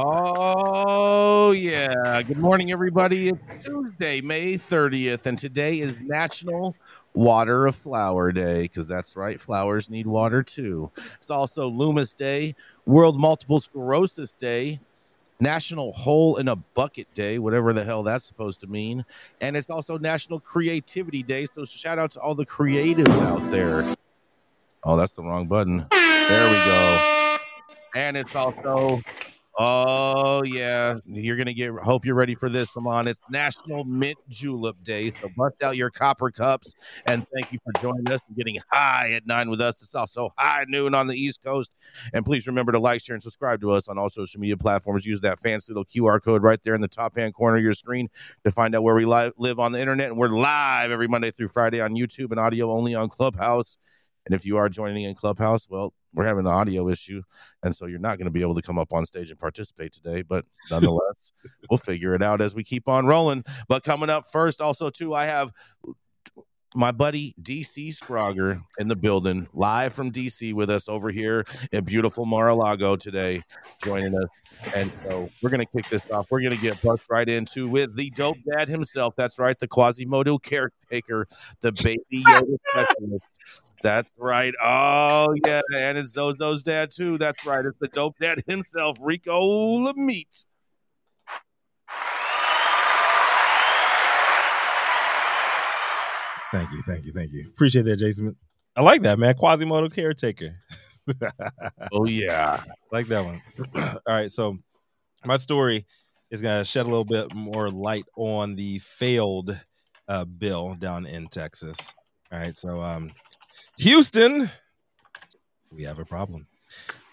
Oh, yeah. Good morning, everybody. It's Tuesday, May 30th, and today is National Water of Flower Day because that's right, flowers need water too. It's also Loomis Day, World Multiple Sclerosis Day, National Hole in a Bucket Day, whatever the hell that's supposed to mean. And it's also National Creativity Day. So shout out to all the creatives out there. Oh, that's the wrong button. There we go. And it's also Oh yeah, you're gonna get. Hope you're ready for this. Come on, it's National Mint Julep Day, so bust out your copper cups and thank you for joining us and getting high at nine with us. It's also high noon on the East Coast, and please remember to like, share, and subscribe to us on all social media platforms. Use that fancy little QR code right there in the top hand corner of your screen to find out where we li- live on the internet. And we're live every Monday through Friday on YouTube and audio only on Clubhouse. And if you are joining in Clubhouse, well, we're having an audio issue, and so you're not going to be able to come up on stage and participate today. But nonetheless, we'll figure it out as we keep on rolling. But coming up first, also too, I have my buddy DC Scrogger in the building, live from DC with us over here in beautiful Mar-a-Lago today, joining us. And so we're gonna kick this off. We're gonna get bucked right into with the dope dad himself. That's right, the Quasimodo caretaker, the baby Yoda specialist. That's right. Oh yeah, and it's Zozo's dad too. That's right. It's the dope dad himself, Rico Lamitte. Thank you, thank you, thank you. Appreciate that, Jason. I like that, man. Quasimodo caretaker. oh yeah, like that one. All right, so my story is gonna shed a little bit more light on the failed uh, bill down in Texas. All right, so um, Houston, we have a problem.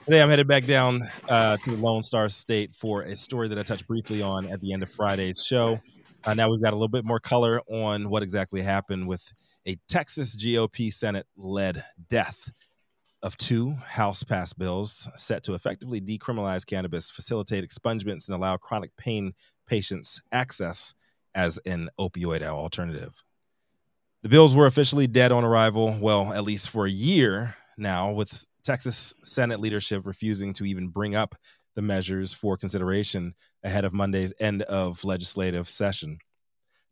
Today, I'm headed back down uh, to the Lone Star State for a story that I touched briefly on at the end of Friday's show. Uh, now we've got a little bit more color on what exactly happened with a Texas GOP Senate led death of two House passed bills set to effectively decriminalize cannabis, facilitate expungements, and allow chronic pain patients access as an opioid alternative. The bills were officially dead on arrival, well, at least for a year now, with Texas Senate leadership refusing to even bring up the measures for consideration ahead of Monday's end of legislative session.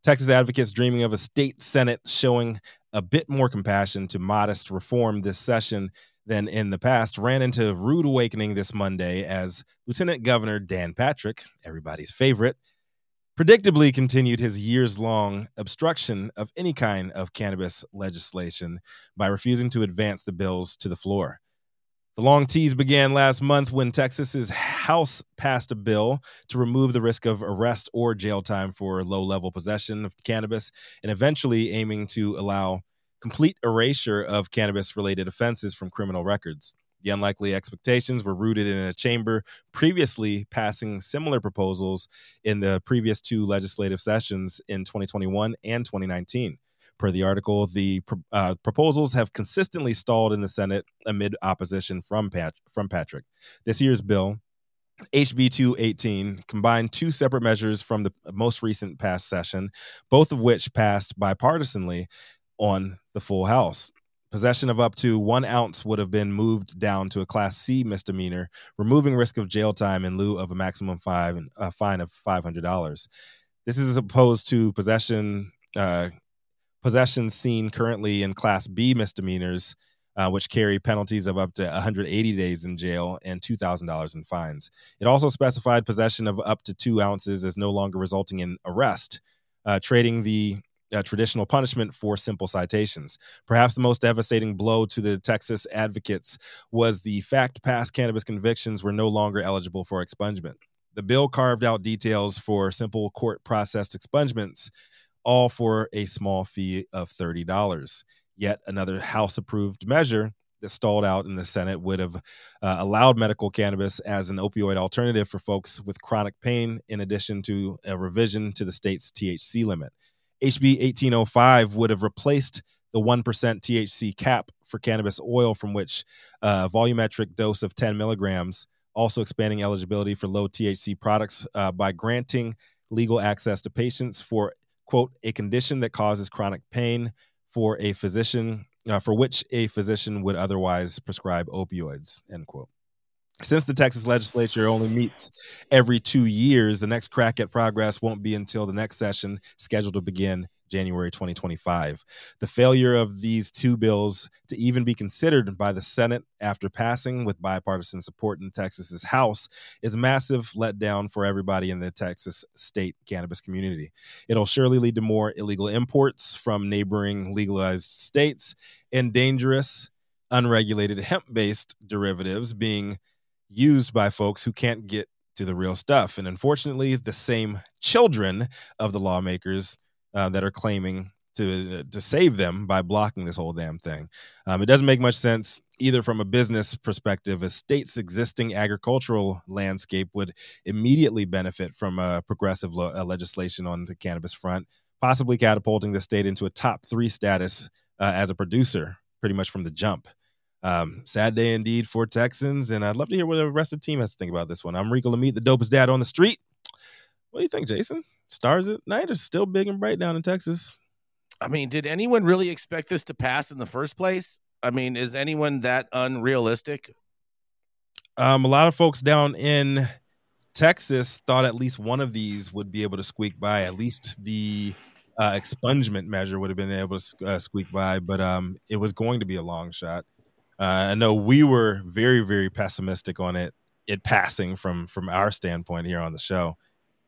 Texas advocates dreaming of a state Senate showing a bit more compassion to modest reform this session than in the past ran into a rude awakening this Monday as Lieutenant Governor Dan Patrick, everybody's favorite, predictably continued his years long obstruction of any kind of cannabis legislation by refusing to advance the bills to the floor. The long tease began last month when Texas's House passed a bill to remove the risk of arrest or jail time for low level possession of cannabis and eventually aiming to allow complete erasure of cannabis related offenses from criminal records. The unlikely expectations were rooted in a chamber previously passing similar proposals in the previous two legislative sessions in 2021 and 2019. Per the article, the uh, proposals have consistently stalled in the Senate amid opposition from Pat- from Patrick. This year's bill, HB 218, combined two separate measures from the most recent past session, both of which passed bipartisanly on the full House. Possession of up to one ounce would have been moved down to a Class C misdemeanor, removing risk of jail time in lieu of a maximum five, a fine of $500. This is opposed to possession uh, possession seen currently in Class B misdemeanors uh, which carry penalties of up to 180 days in jail and $2,000 in fines. It also specified possession of up to two ounces as no longer resulting in arrest, uh, trading the uh, traditional punishment for simple citations. Perhaps the most devastating blow to the Texas advocates was the fact past cannabis convictions were no longer eligible for expungement. The bill carved out details for simple court processed expungements, all for a small fee of $30 yet another House approved measure that stalled out in the Senate would have uh, allowed medical cannabis as an opioid alternative for folks with chronic pain, in addition to a revision to the state's THC limit. HB 1805 would have replaced the 1% THC cap for cannabis oil, from which a volumetric dose of 10 milligrams, also expanding eligibility for low THC products uh, by granting legal access to patients for, quote, a condition that causes chronic pain for a physician uh, for which a physician would otherwise prescribe opioids end quote. Since the Texas legislature only meets every two years, the next crack at progress won't be until the next session scheduled to begin January 2025. The failure of these two bills to even be considered by the Senate after passing with bipartisan support in Texas's House is a massive letdown for everybody in the Texas state cannabis community. It'll surely lead to more illegal imports from neighboring legalized states and dangerous, unregulated hemp based derivatives being used by folks who can't get to the real stuff. And unfortunately, the same children of the lawmakers uh, that are claiming to to save them by blocking this whole damn thing. Um, it doesn't make much sense either from a business perspective. A state's existing agricultural landscape would immediately benefit from a progressive lo- legislation on the cannabis front, possibly catapulting the state into a top three status uh, as a producer, pretty much from the jump. Um, sad day indeed for Texans, and I'd love to hear what the rest of the team has to think about this one. I'm Rico Lamitte, the dopest dad on the street. What do you think, Jason? Stars at night are still big and bright down in Texas. I mean, did anyone really expect this to pass in the first place? I mean, is anyone that unrealistic? Um, a lot of folks down in Texas thought at least one of these would be able to squeak by. At least the uh, expungement measure would have been able to uh, squeak by, but um, it was going to be a long shot. Uh, I know we were very, very pessimistic on it, it passing from from our standpoint here on the show.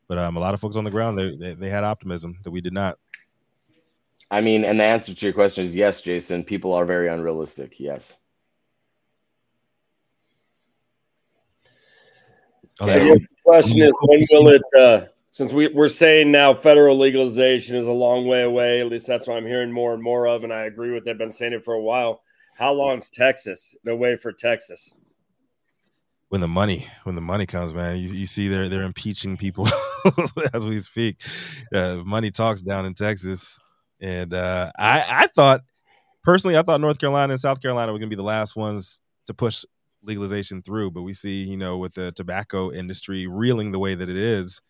But um, a lot of folks on the ground they, they, they had optimism that we did not. I mean, and the answer to your question is yes, Jason. People are very unrealistic. Yes. Oh, the question is when will it? Uh, since we, we're saying now federal legalization is a long way away. At least that's what I'm hearing more and more of, and I agree with. They've been saying it for a while. How long's Texas? No way for Texas when the money when the money comes, man, you, you see they're they're impeaching people as we speak. Uh, money talks down in Texas, and uh, I I thought personally I thought North Carolina and South Carolina were going to be the last ones to push legalization through, but we see you know with the tobacco industry reeling the way that it is.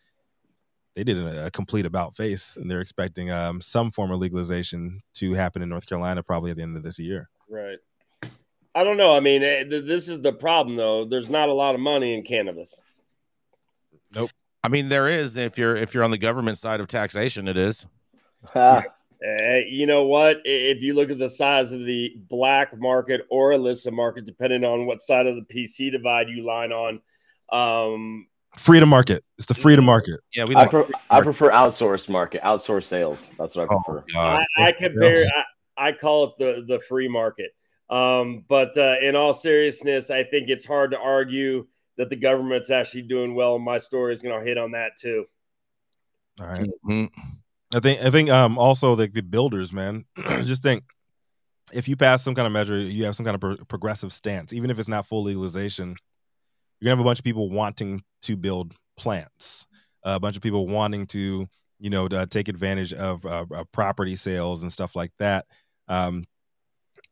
They did a, complete about face, and they're expecting um, some form of legalization to happen in North Carolina probably at the end of this year. Right. I don't know. I mean, eh, this is the problem, though. There's not a lot of money in cannabis. Nope. I mean, there is if you're if you're on the government side of taxation, it is. uh, you know what? If you look at the size of the black market or illicit market, depending on what side of the PC divide you line on, um, freedom market. It's the freedom market. Yeah, we. Like I, pre- I prefer outsourced market, outsourced sales. That's what I oh, prefer. Oh, I, I compare. I, I call it the the free market. Um, but uh, in all seriousness, I think it's hard to argue that the government's actually doing well. My story is going to hit on that too. All right. mm-hmm. I think I think um also the, the builders, man, just think if you pass some kind of measure, you have some kind of pro- progressive stance, even if it's not full legalization, you're gonna have a bunch of people wanting to build plants, uh, a bunch of people wanting to, you know, to, uh, take advantage of uh, property sales and stuff like that. Um,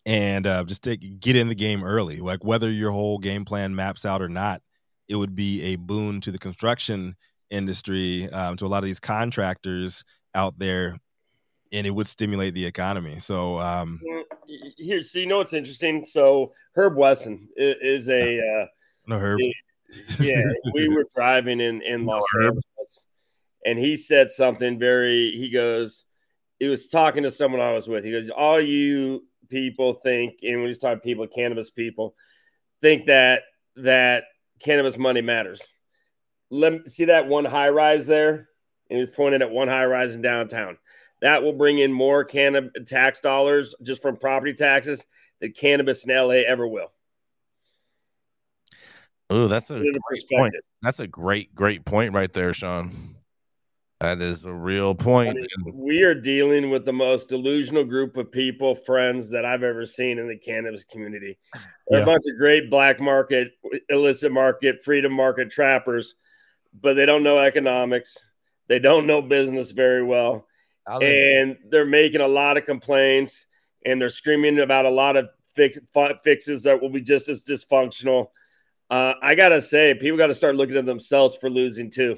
and uh, just take get in the game early. Like whether your whole game plan maps out or not, it would be a boon to the construction industry, um, to a lot of these contractors out there, and it would stimulate the economy. So um, here, so you know what's interesting? So Herb Wesson is a uh, no Herb. yeah, we were driving in in Los no Angeles, and he said something very. He goes, he was talking to someone I was with. He goes, "All you people think, and when he's talking people, cannabis people, think that that cannabis money matters. Let me see that one high rise there, and he's pointed at one high rise in downtown. That will bring in more cannabis tax dollars just from property taxes than cannabis in LA ever will. Oh, that's a great point. That's a great, great point right there, Sean. That is a real point. We are dealing with the most delusional group of people, friends that I've ever seen in the cannabis community. They're yeah. a bunch of great black market, illicit market, freedom market trappers, but they don't know economics. They don't know business very well. and they're making a lot of complaints and they're screaming about a lot of fix, fixes that will be just as dysfunctional. Uh, I got to say, people got to start looking at themselves for losing too.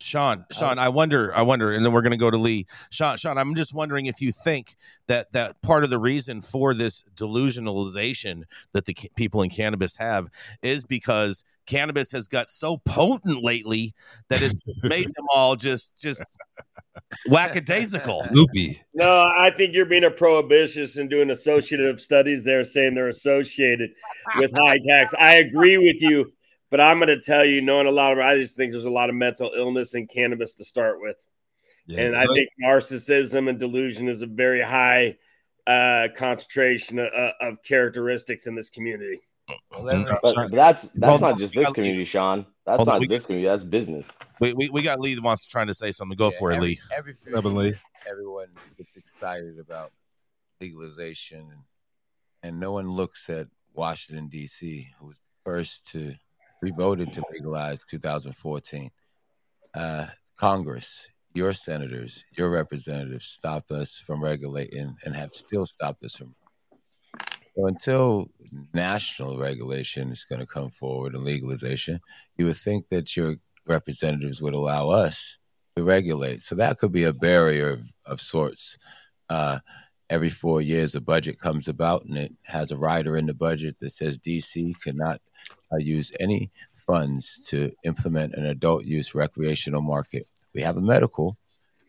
Sean, Sean, I wonder, I wonder, and then we're going to go to Lee. Sean, Sean, I'm just wondering if you think that that part of the reason for this delusionalization that the people in cannabis have is because cannabis has got so potent lately that it's made them all just just whackadaisical. Loopy. No, I think you're being a prohibitionist and doing associative studies there, saying they're associated with high tax. I agree with you but I'm going to tell you, knowing a lot of, I just think there's a lot of mental illness in cannabis to start with. Yeah, and I think narcissism and delusion is a very high uh, concentration of, of, characteristics in this community. But, but that's that's well, not just this community, Sean. That's not we, this community. That's business. We, we, we got Lee that wants to trying to say something. Go yeah, for it, every, Lee. Every Lee. everyone gets excited about legalization, and, and no one looks at Washington D.C., who was first to we voted to legalize 2014. Uh, Congress, your senators, your representatives stopped us from regulating and have still stopped us from. So until national regulation is going to come forward and legalization, you would think that your representatives would allow us to regulate. So that could be a barrier of, of sorts. Uh, every four years, a budget comes about and it has a rider in the budget that says DC cannot uh, use any funds to implement an adult use recreational market. We have a medical.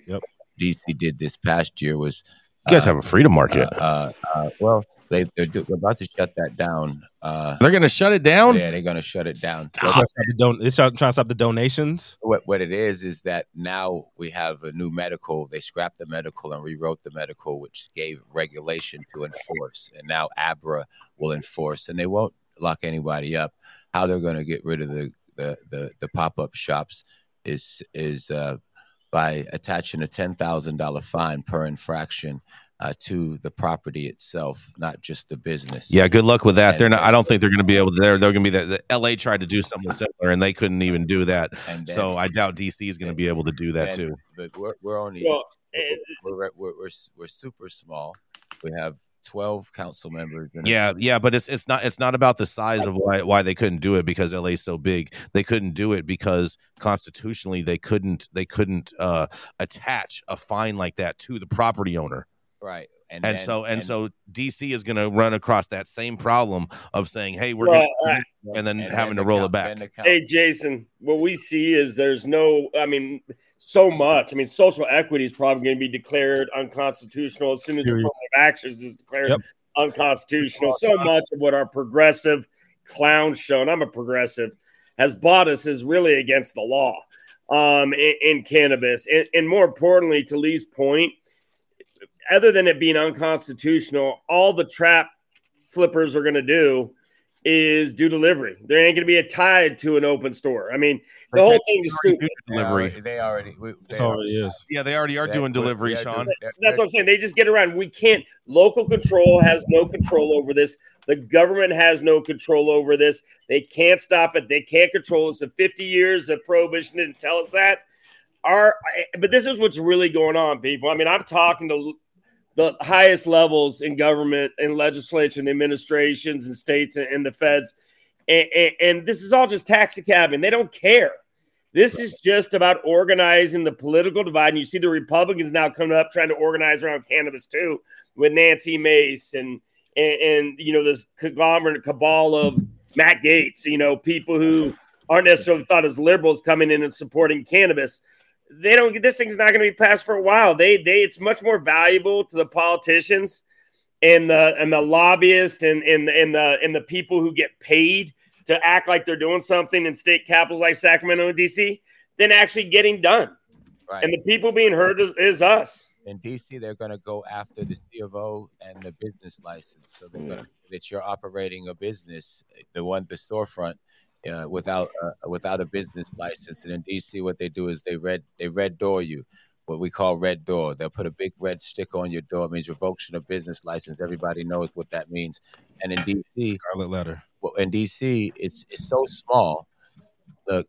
Yep. DC did this past year was. You guys uh, have a freedom market. Uh, uh, uh, well, they they're, do, they're, about to shut that down. Uh, they're going to shut it down. Yeah, they're going to shut it down. Stop. The don- it's trying to stop the donations. What what it is is that now we have a new medical. They scrapped the medical and rewrote the medical, which gave regulation to enforce, and now ABRA will enforce, and they won't lock anybody up. How they're going to get rid of the the the, the pop up shops is is uh, by attaching a ten thousand dollar fine per infraction. Uh, to the property itself, not just the business. Yeah, good luck with that. And, they're not. I don't think they're going to be able to. They're they're going to be that. The LA tried to do something similar, and they couldn't even do that. Then, so I doubt DC is going to be able to do that and, too. But we're, we're only well, we're, we're, we're, we're, we're super small. We have 12 council members. Yeah, yeah, but it's it's not it's not about the size of why why they couldn't do it because LA's so big. They couldn't do it because constitutionally they couldn't they couldn't uh, attach a fine like that to the property owner. Right. And, and then, so and, and, so DC is going to run across that same problem of saying, "Hey, we're well, gonna, uh, and then and having to roll count, it back." Hey, Jason, what we see is there's no, I mean, so much. I mean, social equity is probably going to be declared unconstitutional as soon as affirmative actions is declared yep. unconstitutional. So much of what our progressive clown show, and I'm a progressive, has bought us is really against the law um, in, in cannabis, and, and more importantly, to Lee's point other than it being unconstitutional, all the trap flippers are going to do is do delivery. There ain't going to be a tied to an open store. I mean, the whole thing is stupid. Delivery. They already. They already, already is. Yeah, they already are doing delivery, Sean. That's what I'm saying. They just get around. We can't. Local control has no control over this. The government has no control over this. They can't stop it. They can't control this. In 50 years of prohibition didn't tell us that. Our, but this is what's really going on, people. I mean, I'm talking to the highest levels in government and legislature and administrations and states and, and the feds. And, and, and, this is all just taxi cabin. They don't care. This right. is just about organizing the political divide. And you see the Republicans now coming up trying to organize around cannabis too, with Nancy Mace and and, and you know this conglomerate cabal of Matt Gaetz. You know people who aren't necessarily thought as liberals coming in and supporting cannabis they don't this thing's not going to be passed for a while. They they it's much more valuable to the politicians and the and the lobbyists and and and the and the people who get paid to act like they're doing something in state capitals like Sacramento and DC than actually getting done. Right. And the people being heard is, is us. in DC, they're going to go after the CFO and the business license. So they're going to that you're operating a business, the one the storefront, uh, without uh, without a business license. And in DC, what they do is they red they red door you, what we call red door. They'll put a big red sticker on your door. It means revocation of business license. Everybody knows what that means. And in DC, Scarlet letter. well, in DC, it's it's so small. Look,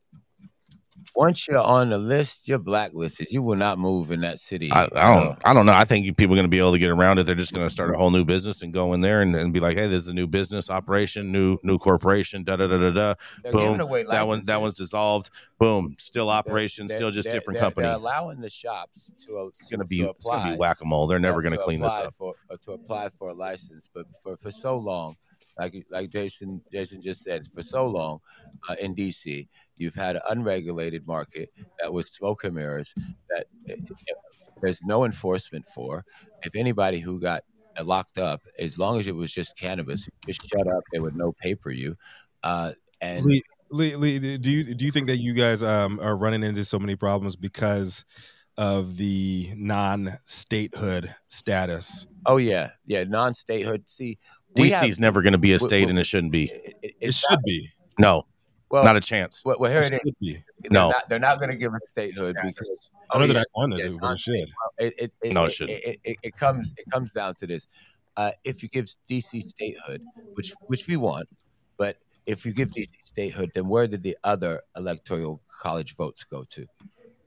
once you're on the list, you're blacklisted. You will not move in that city. I, I don't. all. I don't know. I think people are going to be able to get around it. They're just going to start a whole new business and go in there and, and be like, "Hey, this is a new business operation, new new corporation." Da da da da da. They're Boom. away That one. That one's dissolved. Boom. Still operation. they're- Still just they're- different company. They're allowing the shops to. uh, It's going to be. It's going to be whack a mole. They're never going to clean this apply up. for uh, to apply for a license. But for for so long, like like Jason Jason just said, for so long uh, in DC, you've had an unregulated market that was smoke and mirrors that uh, there's no enforcement for. If anybody who got locked up, as long as it was just cannabis, just shut up. They would no paper you. Uh, and Lee, Lee, Lee, do you do you think that you guys um, are running into so many problems because of the non-statehood status? oh yeah, yeah, non-statehood. See, we have- DC's never going to be a state, we- and it shouldn't be. it- it- It should not, be. No, well, not a chance. well, well, here It it is. should be. No. they're not going to give us statehood because I know oh, they're yeah, not going to yeah, do, but it should. it, it, it, No, it it, shouldn't. It, it, it comes it comes down to this: uh, if you give DC statehood, which which we want, but if you give DC statehood, then where did the other electoral college votes go to?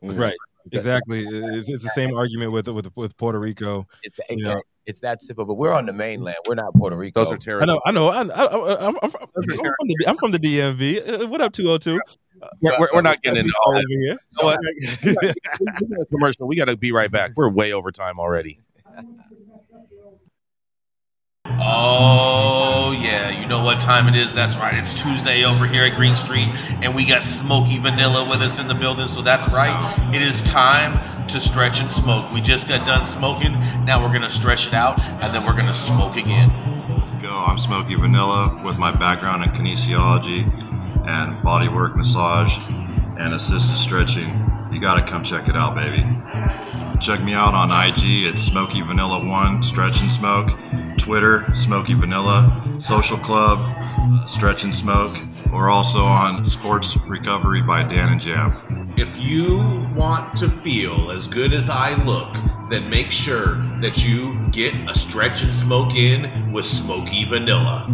Right. Exactly. It's, it's the same argument with with with Puerto Rico. It's, You know. it's that simple. But we're on the mainland. We're not Puerto Rico. Those are I territories. know. I know. I, I, I'm, I'm, from, I'm, from the, I'm from the DMV. Uh, What up, 202? We're, we're, we're not getting into all Over that. here. You know what? We got a commercial. We got to be right back. We're way over time already. Oh, yeah. You know what time it is? That's right. It's Tuesday over here at Green Street, and we got Smoky Vanilla with us in the building. So that's right. It is time to stretch and smoke. We just got done smoking. Now we're going to stretch it out, and then we're going to smoke again. Let's go. I'm Smokey Vanilla with my background in kinesiology and bodywork massage and assisted stretching. You got to come check it out, baby. Check me out on IG. It's Smoky Vanilla One Stretch and Smoke. Twitter Smoky Vanilla. Social Club uh, Stretch and Smoke. We're also on Sports Recovery by Dan and Jam. If you want to feel as good as I look, then make sure that you get a stretch and smoke in with Smoky Vanilla.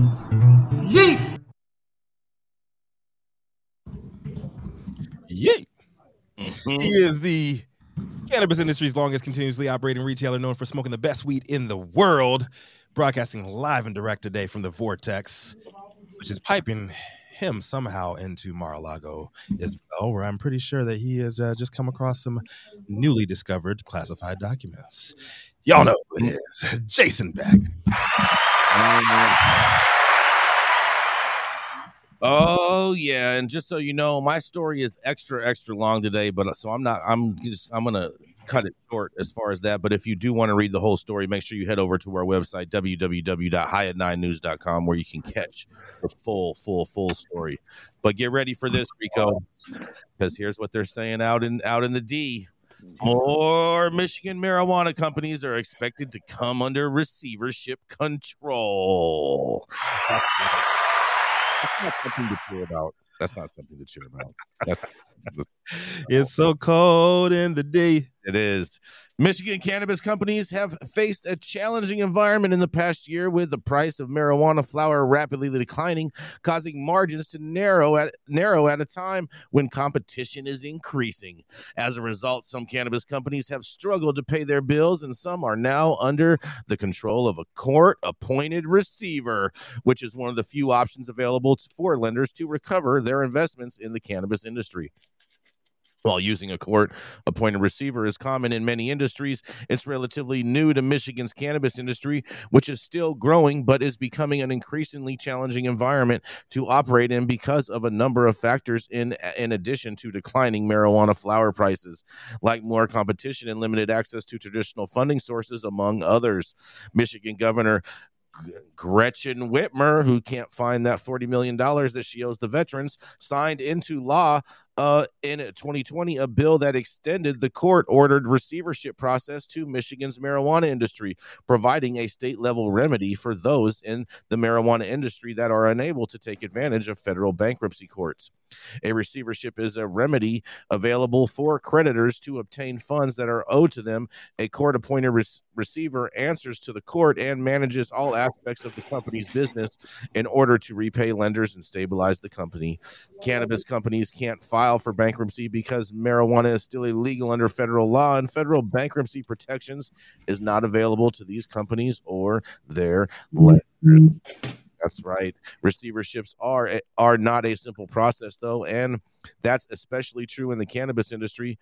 Yay. He is the cannabis industry's longest continuously operating retailer known for smoking the best weed in the world. Broadcasting live and direct today from the Vortex, which is piping him somehow into Mar-a-Lago as well, where I'm pretty sure that he has uh, just come across some newly discovered classified documents. Y'all know who it is. Jason Beck. Oh yeah, and just so you know, my story is extra extra long today, but uh, so I'm not. I'm just. I'm gonna cut it short as far as that. But if you do want to read the whole story, make sure you head over to our website www.highat9news.com where you can catch the full, full, full story. But get ready for this, Rico, because here's what they're saying out in out in the D. More Michigan marijuana companies are expected to come under receivership control. That's not something to cheer about. That's not something to cheer about. That's, It's so cold in the day. it is. Michigan cannabis companies have faced a challenging environment in the past year with the price of marijuana flower rapidly declining, causing margins to narrow at narrow at a time when competition is increasing. As a result, some cannabis companies have struggled to pay their bills and some are now under the control of a court-appointed receiver, which is one of the few options available for lenders to recover their investments in the cannabis industry. While using a court appointed receiver is common in many industries, it's relatively new to Michigan's cannabis industry, which is still growing but is becoming an increasingly challenging environment to operate in because of a number of factors in in addition to declining marijuana flower prices, like more competition and limited access to traditional funding sources among others. Michigan Governor Gretchen Whitmer, who can't find that $40 million that she owes the veterans, signed into law uh, in 2020 a bill that extended the court ordered receivership process to Michigan's marijuana industry, providing a state level remedy for those in the marijuana industry that are unable to take advantage of federal bankruptcy courts. A receivership is a remedy available for creditors to obtain funds that are owed to them. A court appointed re- receiver answers to the court and manages all aspects of the company's business in order to repay lenders and stabilize the company. Cannabis companies can't file for bankruptcy because marijuana is still illegal under federal law, and federal bankruptcy protections is not available to these companies or their lenders. That's right. Receiverships are are not a simple process though, and that's especially true in the cannabis industry.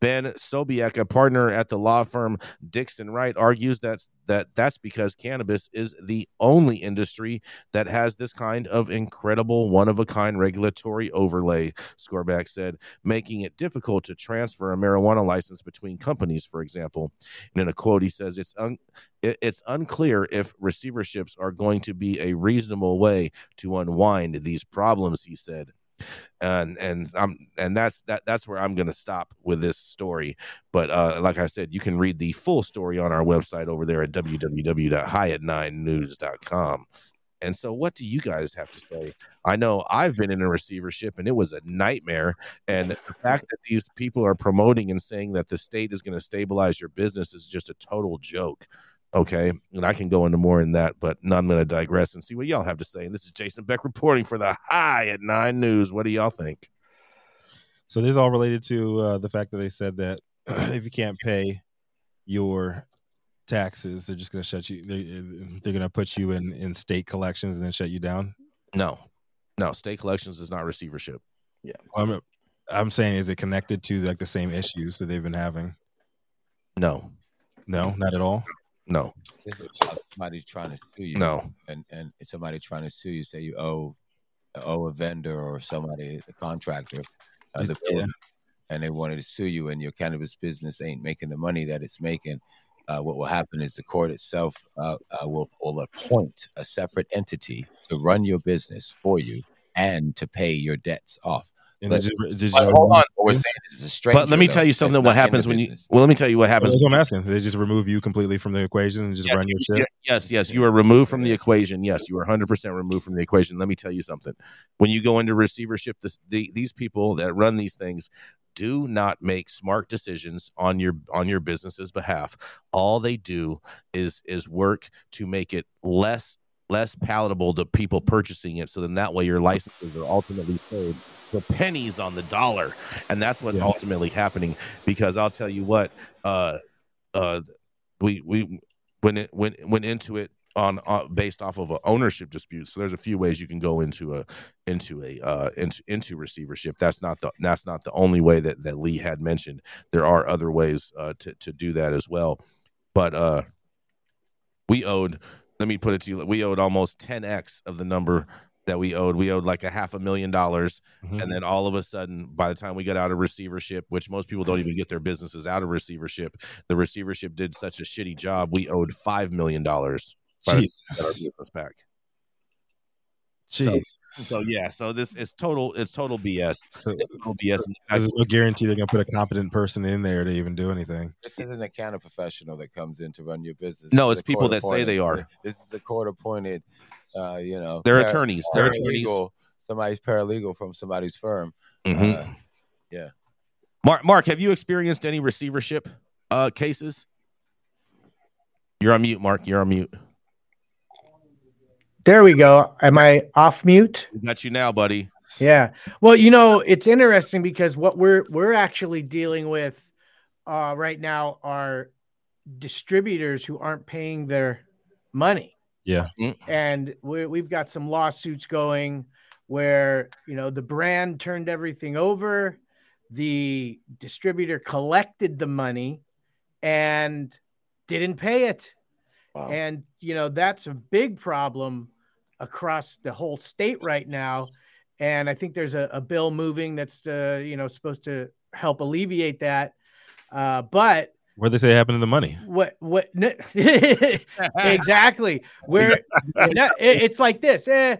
Ben Sobiek, a partner at the law firm Dickinson Wright, argues that, that that's because cannabis is the only industry that has this kind of incredible one of a kind regulatory overlay, Skorback said, making it difficult to transfer a marijuana license between companies, for example. And in a quote, he says, it's, un- it's unclear if receiverships are going to be a reasonable way to unwind these problems, he said and and I'm and that's that that's where I'm going to stop with this story. But uh, like I said, you can read the full story on our website over there at www.highat9news.com. And so, what do you guys have to say? I know I've been in a receivership and it was a nightmare. And the fact that these people are promoting and saying that the state is going to stabilize your business is just a total joke. Okay. And I can go into more in that, but now I'm going to digress and see what y'all have to say. And this is Jason Beck reporting for the High at Nine News. What do y'all think? So this is all related to uh, the fact that they said that if you can't pay your taxes, they're just going to shut you. They're, they're going to put you in in state collections and then shut you down. No, no, state collections is not receivership. Yeah, I'm I'm saying, is it connected to like the same issues that they've been having? No, no, not at all. No. Somebody's trying to sue you. No. And and somebody trying to sue you, say you owe owe a vendor or somebody, a contractor, uh, the and they wanted to sue you, and your cannabis business ain't making the money that it's making. Uh, what will happen is the court itself uh, uh will, will appoint a separate entity to run your business for you and to pay your debts off. And But- did you, did But hold on, what we're saying is a stranger. But let me though, tell you something. not What happens when you? Well, let me tell you what happens. That's what I'm asking. They just remove you completely from the equation and just Yes, run your you- shit. Yes, yes, you are removed from the equation. Yes, you are 100% removed from the equation. Let me tell you something. When you go into receivership, this, the, these people that run these things do not make smart decisions on your on your business's behalf. All they do is is work to make it less less palatable to people purchasing it so then that way your licenses are ultimately sold for pennies on the dollar and that's what's Yeah. ultimately happening because I'll tell you what uh uh we we went it went went into it on uh, based off of a ownership dispute. So there's a few ways you can go into a into a uh, into into receivership. That's not the that's not the only way that that Lee had mentioned. There are other ways uh, to to do that as well. But uh, we owed. Let me put it to you. We owed almost 10x of the number that we owed. We owed like a half a million dollars Mhm. and then all of a sudden, by the time we got out of receivership, which most people don't even get their businesses out of receivership, the receivership did such a shitty job. We owed five million dollars. Got our Jesus. business back. Jeez. So yeah, so this is total. It's total BS. It's total BS. There's no guarantee they're gonna put a competent person in there to even do anything. This isn't a kind professional that comes in to run your business. No, This it's people that say they are. This is a court appointed, uh, you know, They're par- attorneys. They're attorneys. Somebody's paralegal from somebody's firm. Mhm. Uh, yeah. Marc, Marc, have you experienced any receivership uh, cases? You're on mute, Marc. You're on mute. There we go. Am I off mute? We got you now, buddy. Yeah. Well, you know, it's interesting because what we're we're actually dealing with uh, right now are distributors who aren't paying their money, Yeah. and we, we've got some lawsuits going where you know the brand turned everything over. the distributor collected the money and didn't pay it. Wow. And, you know, that's a big problem across the whole state right now. And I think there's a, a bill moving that's, uh, you know, supposed to help alleviate that. Uh, but Where they say happened to the money? what, what, n- exactly. Where it- it's like this. Eh,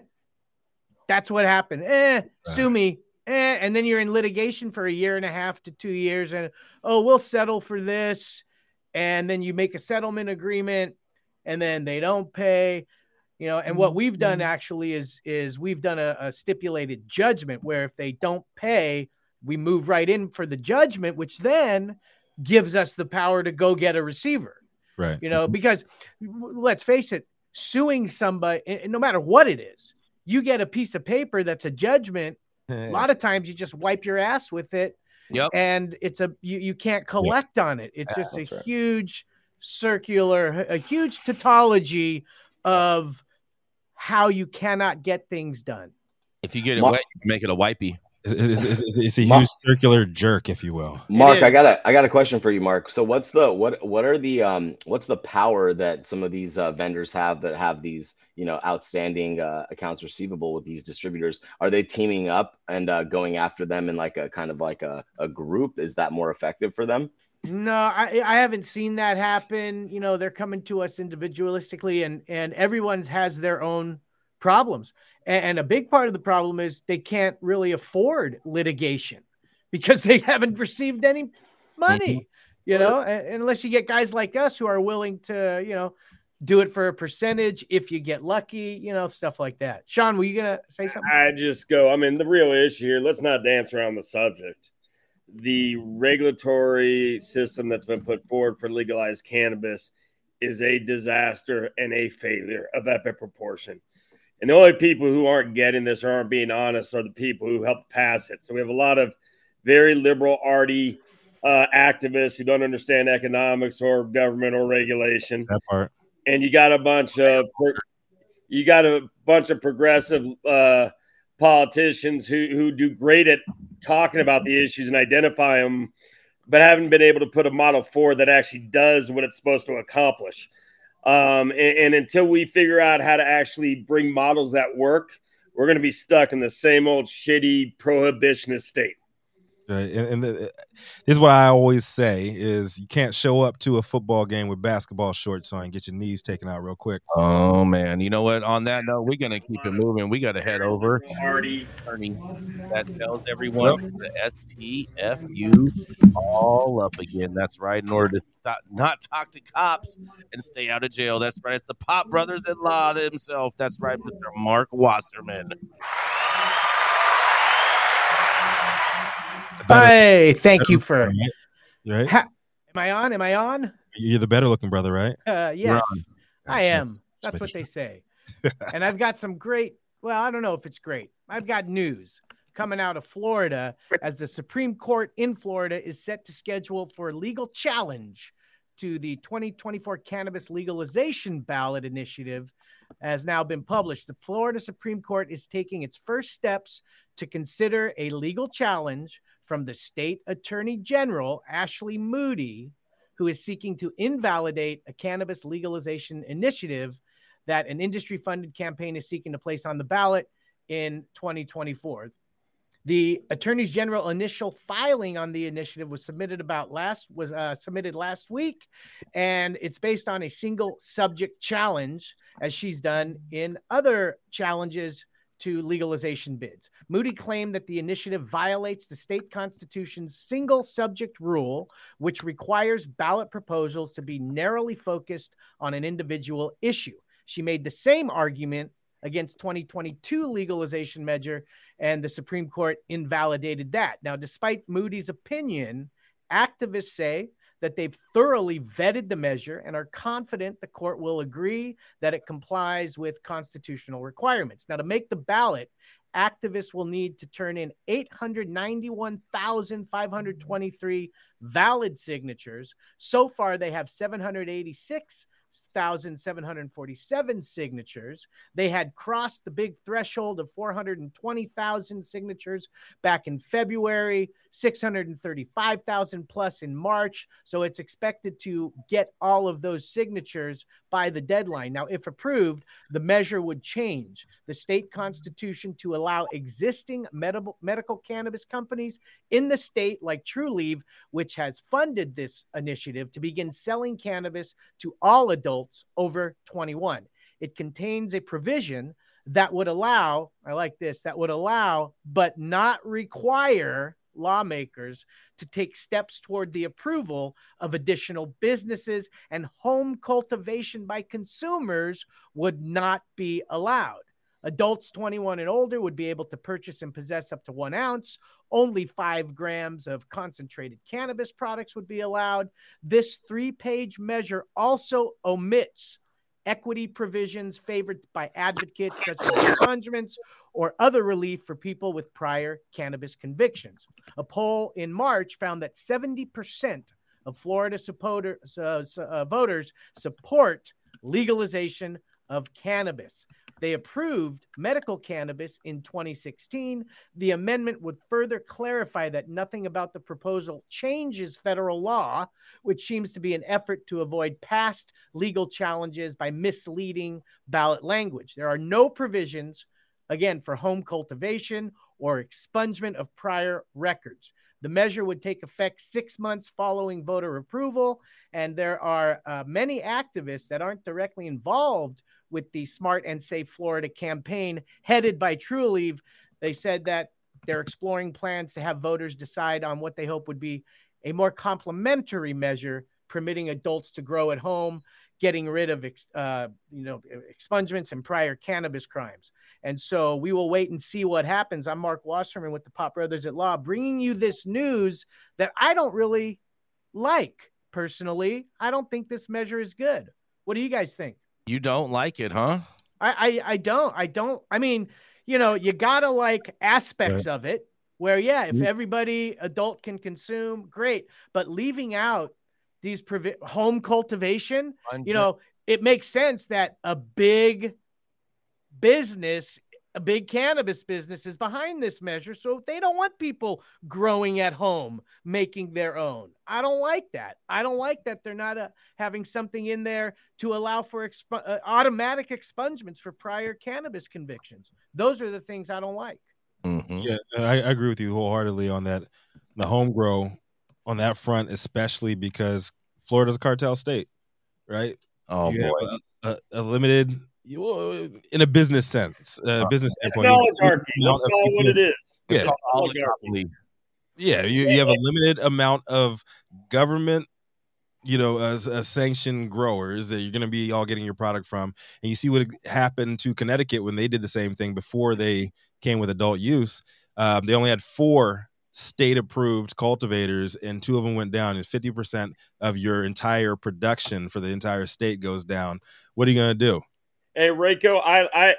that's what happened. Eh, sue me. Eh, and then you're in litigation for a year and a half to two years. And oh, we'll settle for this. And then you make a settlement agreement and then they don't pay. You know, and what mm-hmm, we've done mm-hmm. actually is is we've done a, a stipulated judgment where if they don't pay, we move right in for the judgment, which then gives us the power to go get a receiver Right. you know mm-hmm. because let's face it suing somebody no matter what it is you get a piece of paper that's a judgment a lot of times you just wipe your ass with it Yep. and it's a you, you can't collect on it it's just a right. huge circular a huge tautology of how you cannot get things done If you get it Ma- wet, you make it a wipey. It's, it's- it's- it's a Ma- huge circular jerk, if you will. Marc, I got a I got a question for you, Marc. So what's the what what are the um what's the power that some of these uh, vendors have that have these you know outstanding uh, accounts receivable with these distributors? Are they teaming up and uh, going after them in like a kind of like a, a group? Is that more effective for them? No, I, I haven't seen that happen. You know, they're coming to us individualistically, and and everyone's has their own problems. And, and a big part of the problem is they can't really afford litigation because they haven't received any money. Mm-hmm. You know, a- unless you get guys like us who are willing to, you know, do it for a percentage if you get lucky. You know, stuff like that. Sean, were you gonna say something? I just go, I mean, the real issue here, let's not dance around the subject. The regulatory system that's been put forward for legalized cannabis is a disaster and a failure of epic proportion. And the only people who aren't getting this or aren't being honest are the people who helped pass it. So we have a lot of very liberal, arty uh, activists who don't understand economics or government or regulation That part. and you got a bunch of you got a bunch of progressive uh, politicians who who do great at talking about the issues and identify them, but haven't been able to put a model forward that actually does what it's supposed to accomplish. Um, and, and until we figure out how to actually bring models that work, we're going to be stuck in the same old shitty prohibitionist state. Right. And, and the, uh, this is what I always say is you can't show up to a football game with basketball shorts on and get your knees taken out real quick. Oh man, you know what? On that note, we're gonna keep it moving. We got to head over. Party. Attorney that tells everyone the STFU all up again. That's right. In order to stop, not talk to cops and stay out of jail. That's right. It's the Pot Brothers in Law themselves. That's right, Mr. Marc Wasserman. Hey, thank you for. right? Right? Ha- Am I on? Am I on? You're the better looking brother, right? Uh, yes. I am. That's what they say. and I've got some great, well, I don't know if it's great. I've got news coming out of Florida as the Supreme Court in Florida is set to schedule for a legal challenge to the 2024 cannabis legalization ballot initiative has now been published. The Florida Supreme Court is taking its first steps to consider a legal challenge from the state attorney general, Ashley Moody, who is seeking to invalidate a cannabis legalization initiative that an industry funded campaign is seeking to place on the ballot in 2024. The attorney's general initial filing on the initiative was submitted about last was uh, submitted last week, and it's based on a single subject challenge, as she's done in other challenges to legalization bids. Moody claimed that the initiative violates the state constitution's single subject rule, which requires ballot proposals to be narrowly focused on an individual issue. She made the same argument against 2022 legalization measure and the Supreme Court invalidated that. Now, despite Moody's opinion, activists say that they've thoroughly vetted the measure and are confident the court will agree that it complies with constitutional requirements. Now, to make the ballot, activists will need to turn in 891,523 valid signatures. So far, they have 786 1,747 signatures. They had crossed the big threshold of 420,000 signatures back in February, 635,000 plus in March. So it's expected to get all of those signatures by the deadline. Now, if approved, the measure would change the state constitution to allow existing medical, medical cannabis companies in the state, like Trulieve, which has funded this initiative, to begin selling cannabis to all adults over 21. It contains a provision that would allow, I like this, that would allow, but not require lawmakers to take steps toward the approval of additional businesses and home cultivation by consumers would not be allowed. Adults 21 and older would be able to purchase and possess up to one ounce. Only five grams of concentrated cannabis products would be allowed. This three page measure also omits equity provisions favored by advocates such as expungements or other relief for people with prior cannabis convictions. A poll in March found that 70% of Florida supporter, uh, uh, voters support legalization of cannabis. They approved medical cannabis in 2016. The amendment would further clarify that nothing about the proposal changes federal law, which seems to be an effort to avoid past legal challenges by misleading ballot language. There are no provisions, again, for home cultivation or expungement of prior records. The measure would take effect six months following voter approval, and there are uh, many activists that aren't directly involved with the Smart and Safe Florida campaign headed by Trulieve. They said that they're exploring plans to have voters decide on what they hope would be a more complementary measure permitting adults to grow at home, getting rid of uh, you know expungements and prior cannabis crimes. And so we will wait and see what happens. I'm Marc Wasserman with the Pot Brothers at Law, bringing you this news that I don't really like personally. I don't think this measure is good. What do you guys think? You don't like it, huh? I I, I don't. I don't. I mean, you know, you gotta like aspects right. of it where yeah, if mm-hmm. everybody adult can consume, great. But leaving out these provi- home cultivation, you know, it makes sense that a big business a big cannabis business is behind this measure. So if they don't want people growing at home, making their own, I don't like that. I don't like that they're not uh, having something in there to allow for exp- uh, automatic expungements for prior cannabis convictions. Those are the things I don't like. Mm-hmm. Yeah, I, I, agree with you wholeheartedly on that. The home grow on that front, especially because Florida's a cartel state, right? Oh you boy, a, a, a limited you, in a business sense, uh, business standpoint. Oligarchy. Let's call it what it is. Yeah. Yeah, you, you have a limited amount of government, you know, as uh, sanctioned growers that you're going to be all getting your product from, and you see what happened to Connecticut when they did the same thing before they came with adult use. Um, they only had four state approved cultivators and two of them went down and 50% of your entire production for the entire state goes down what are you going to do Hey, Rico, I, I,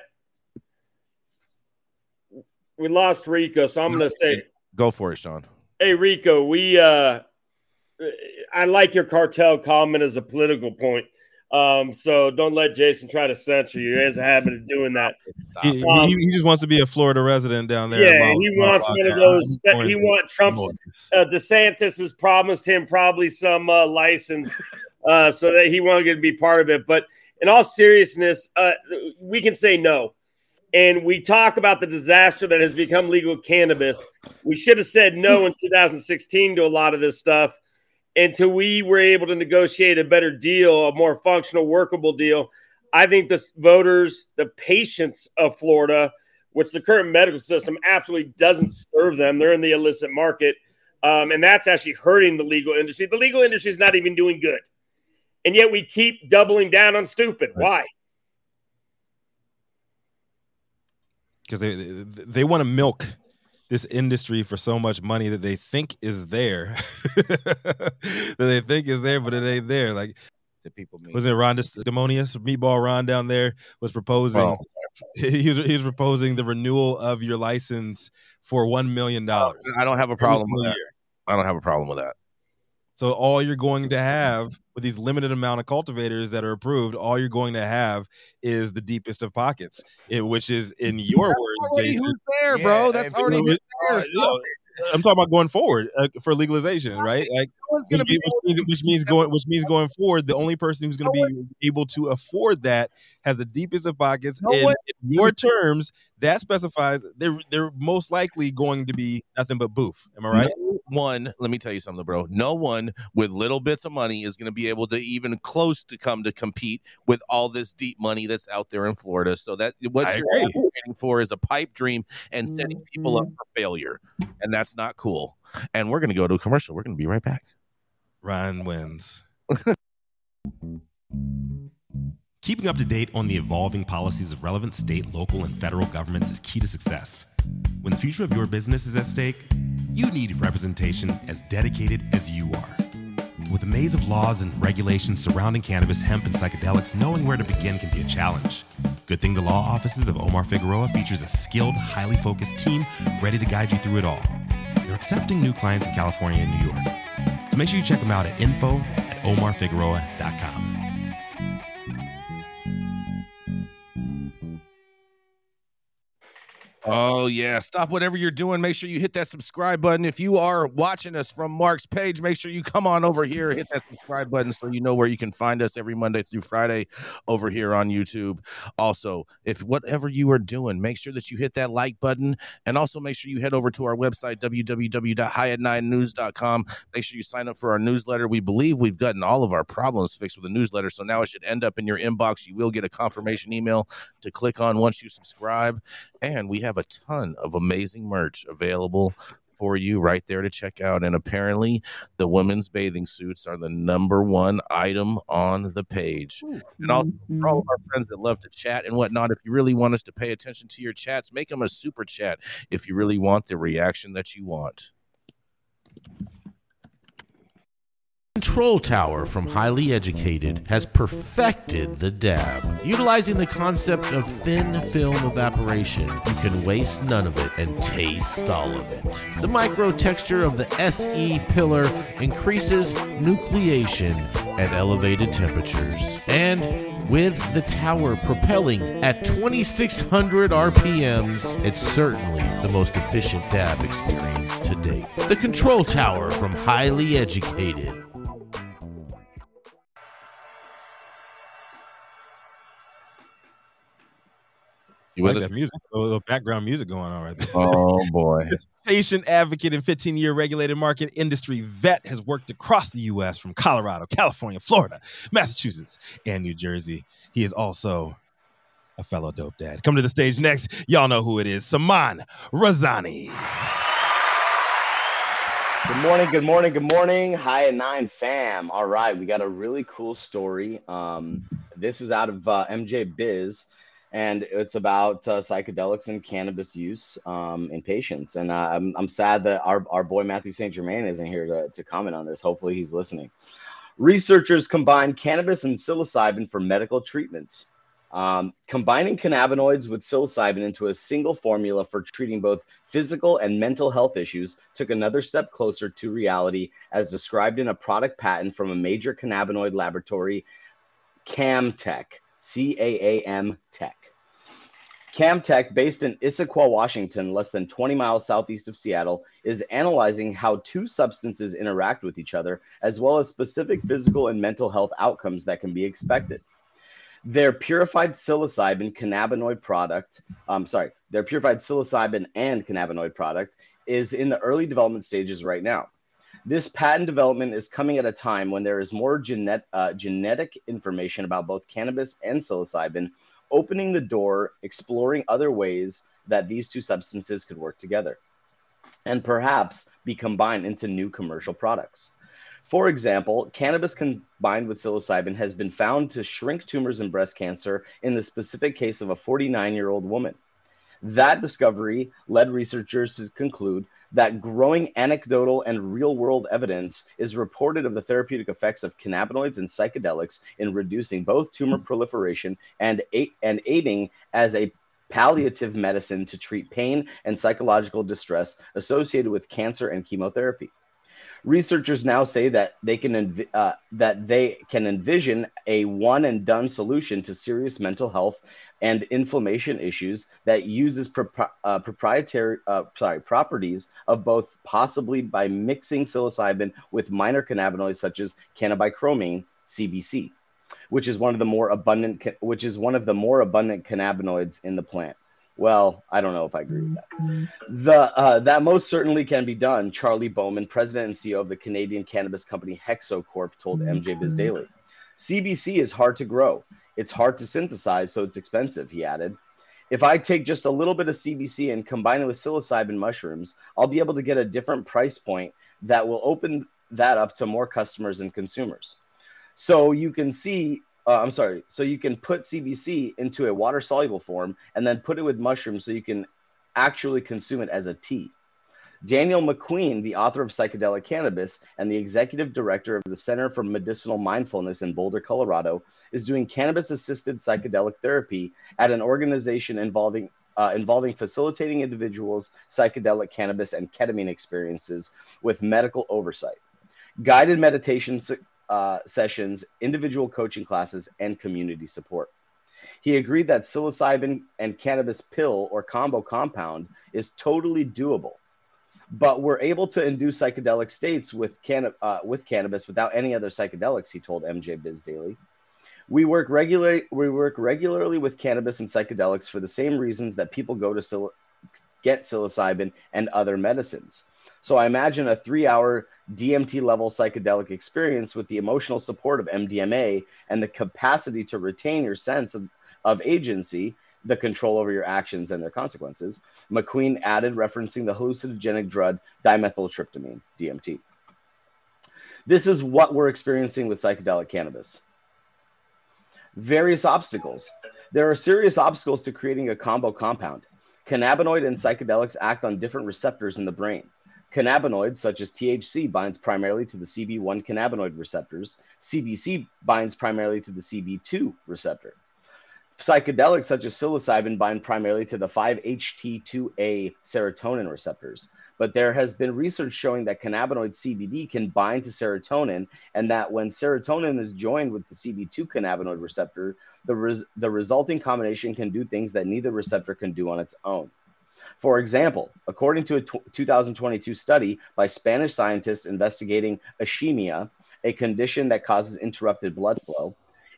we lost Rico, so I'm going to say, go for it, Sean. Hey, Rico, we, uh, I like your cartel comment as a political point. Um, so don't let Jason try to censor you. He has a habit of doing that. He, um, he, he just wants to be a Florida resident down there. Yeah, he wants one of those. He wants Trump's. Uh, DeSantis has promised him probably some uh, license, uh, so that he wanted to be part of it. But in all seriousness, uh, we can say no. And we talk about the disaster that has become legal cannabis. We should have said no in 2016 to a lot of this stuff until we were able to negotiate a better deal, a more functional, workable deal. I think the voters, the patients of Florida, which the current medical system absolutely doesn't serve them, they're in the illicit market. Um, and that's actually hurting the legal industry. The legal industry is not even doing good and yet we keep doubling down on stupid. Right. Why? Because they they want to milk this industry for so much money that they think is there, that they think is there, but it ain't there. Like to people, was it Ron Demonius, Meatball Ron down there was proposing? Oh. He was he was proposing the renewal of your license for one million oh, dollars. I don't have a problem with that. I don't have a problem with that. So all you're going to have with these limited amount of cultivators that are approved, all you're going to have is the deepest of pockets, which is in your That's words, Jason. who's there, bro. Yeah, That's and already people- who's there. Uh, Stop no. I'm talking about going forward uh, for legalization, right? Like, No which, be means, which, means, which means going, which means going forward, the only person who's going to be able to afford that has the deepest of pockets. No in, in your terms, that specifies they're they're most likely going to be nothing but boof. Am I right? No one, let me tell you something, bro. No one with little bits of money is going to be able to even close to come to compete with all this deep money that's out there in Florida. So that what I you're waiting for is a pipe dream and setting people up mm-hmm. for failure, and that's not cool. And we're going to go to a commercial. We're going to be right back. Ryan wins. Keeping up to date on the evolving policies of relevant state, local, and federal governments is key to success. When the future of your business is at stake, you need representation as dedicated as you are. With a maze of laws and regulations surrounding cannabis, hemp, and psychedelics, knowing where to begin can be a challenge. Good thing the law offices of Omar Figueroa features a skilled, highly focused team ready to guide you through it all. They're accepting new clients in California and New York. So make sure you check them out at info at omarfigueroa.com. Uh, oh yeah, stop whatever you're doing. Make sure you hit that subscribe button. If you are watching us from Marc's page, make sure you come on over here, hit that subscribe button so you know where you can find us every Monday through Friday over here on YouTube. Also, if whatever you are doing, make sure that you hit that like button and also make sure you head over to our website www.highat9news.com. Make sure you sign up for our newsletter. We believe we've gotten all of our problems fixed with the newsletter, so now it should end up in your inbox. You will get a confirmation email to click on once you subscribe and we have a ton of amazing merch available for you right there to check out and apparently the women's bathing suits are the number one item on the page. And also for all of mm-hmm. our friends that love to chat and whatnot if you really want us to pay attention to your chats make them a super chat if you really want the reaction that you want Control Tower from Highly Educated has perfected the dab. Utilizing the concept of thin film evaporation, you can waste none of it and taste all of it. The micro texture of the SE pillar increases nucleation at elevated temperatures. And with the tower propelling at 2600 RPMs, it's certainly the most efficient dab experience to date. The Control Tower from Highly Educated. You like us? that music, a little background music going on right there. Oh boy. This patient advocate and 15 year regulated market industry vet has worked across the U.S. from Colorado, California, Florida, Massachusetts, and New Jersey. He is also a fellow dope dad. Come to the stage next. Y'all know who it is Saman Razani. Good morning, good morning, good morning. Hi at nine fam. All right, we got a really cool story. Um, this is out of uh, MJ Biz, and it's about uh, psychedelics and cannabis use um, in patients. And uh, I'm, I'm sad that our, our boy Matthew St. Germain isn't here to, to comment on this. Hopefully, he's listening. Researchers combined cannabis and psilocybin for medical treatments. Um, combining cannabinoids with psilocybin into a single formula for treating both physical and mental health issues took another step closer to reality, as described in a product patent from a major cannabinoid laboratory, CaaMTech, C A A M Tech. CaaMTech, based in Issaquah, Washington, less than 20 miles southeast of Seattle, is analyzing how two substances interact with each other, as well as specific physical and mental health outcomes that can be expected. Their purified psilocybin cannabinoid product, I'm sorry, their purified psilocybin and cannabinoid product is in the early development stages right now. This patent development is coming at a time when there is more genet- uh, genetic information about both cannabis and psilocybin, opening the door, exploring other ways that these two substances could work together and perhaps be combined into new commercial products. For example, cannabis combined with psilocybin has been found to shrink tumors in breast cancer in the specific case of a 49 year old woman. That discovery led researchers to conclude that growing anecdotal and real world evidence is reported of the therapeutic effects of cannabinoids and psychedelics in reducing both tumor hmm. proliferation and, a- and aiding as a palliative medicine to treat pain and psychological distress associated with cancer and chemotherapy. Researchers now say that they can envi- uh, that they can envision a one and done solution to serious mental health and inflammation issues that uses propri- uh, proprietary uh, sorry properties of both possibly by mixing psilocybin with minor cannabinoids such as cannabichromene CBC, which is one of the more abundant which is one of the more abundant cannabinoids in the plant. Well, I don't know if I agree with that. The uh, that most certainly can be done. Charlie Bowman, president and CEO of the Canadian cannabis company Hexo Corp, told MJ Biz Daily. CBC is hard to grow. It's hard to synthesize, so it's expensive. He added. If I take just a little bit of CBC and combine it with psilocybin mushrooms, I'll be able to get a different price point that will open that up to more customers and consumers. So you can see uh, I'm sorry. So you can put CBC into a water soluble form and then put it with mushrooms so you can actually consume it as a tea. Daniel McQueen, the author of Psychedelic Cannabis and the executive director of the Center for Medicinal Mindfulness in Boulder, Colorado, is doing cannabis assisted psychedelic therapy at an organization involving uh, involving facilitating individuals' psychedelic cannabis and ketamine experiences with medical oversight, guided meditation uh, sessions, individual coaching classes, and community support. He agreed that psilocybin and cannabis pill or combo compound is totally doable, but we're able to induce psychedelic states with, canna- uh, with cannabis without any other psychedelics, he told MJ Biz Daily. We work, regularly, we work regularly with cannabis and psychedelics for the same reasons that people go to get psilocybin and other medicines. So I imagine a three hour DMT level psychedelic experience with the emotional support of MDMA and the capacity to retain your sense of, of agency, the control over your actions and their consequences. McQueen added, referencing the hallucinogenic drug dimethyltryptamine, DMT. This is what we're experiencing with psychedelic cannabis. Various obstacles. There are serious obstacles to creating a combo compound. Cannabinoid and psychedelics act on different receptors in the brain. Cannabinoids, such as THC, binds primarily to the CB1 cannabinoid receptors. CBC binds primarily to the CB2 receptor. Psychedelics, such as psilocybin, bind primarily to the 5-HT2A serotonin receptors. But there has been research showing that cannabinoid CBD can bind to serotonin, and that when serotonin is joined with the CB2 cannabinoid receptor, the, res- the resulting combination can do things that neither receptor can do on its own. For example, according to a t- 2022 study by Spanish scientists investigating ischemia, a condition that causes interrupted blood flow,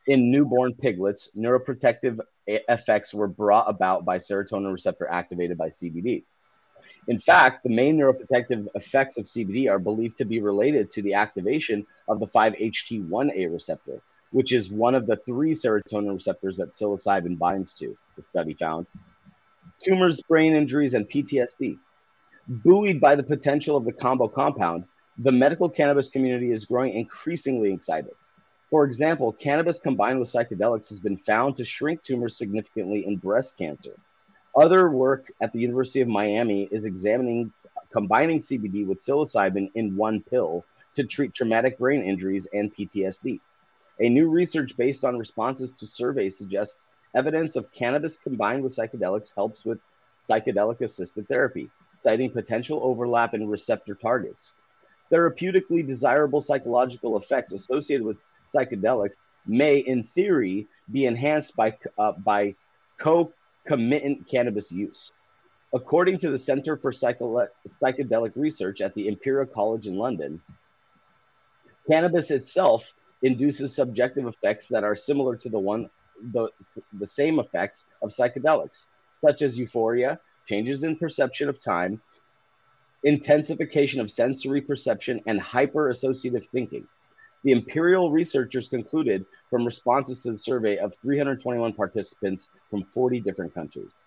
in newborn piglets, neuroprotective effects were brought about by serotonin receptor activated by CBD. In fact, the main neuroprotective effects of CBD are believed to be related to the activation of the 5-HT1A receptor, which is one of the three serotonin receptors that psilocybin binds to, the study found tumors, brain injuries, and PTSD. Buoyed by the potential of the combo compound, the medical cannabis community is growing increasingly excited. For example, cannabis combined with psychedelics has been found to shrink tumors significantly in breast cancer. Other work at the University of Miami is examining combining CBD with psilocybin in one pill to treat traumatic brain injuries and PTSD. A new research based on responses to surveys suggests evidence of cannabis combined with psychedelics helps with psychedelic assisted therapy, citing potential overlap in receptor targets. Therapeutically desirable psychological effects associated with psychedelics may, in theory, be enhanced by, uh, by concomitant cannabis use. According to the Center for Psychedelic Research at the Imperial College in London, cannabis itself induces subjective effects that are similar to the one the, the same effects of psychedelics, such as euphoria, changes in perception of time, intensification of sensory perception, and hyper associative thinking. The Imperial researchers concluded from responses to the survey of 321 participants from 40 different countries.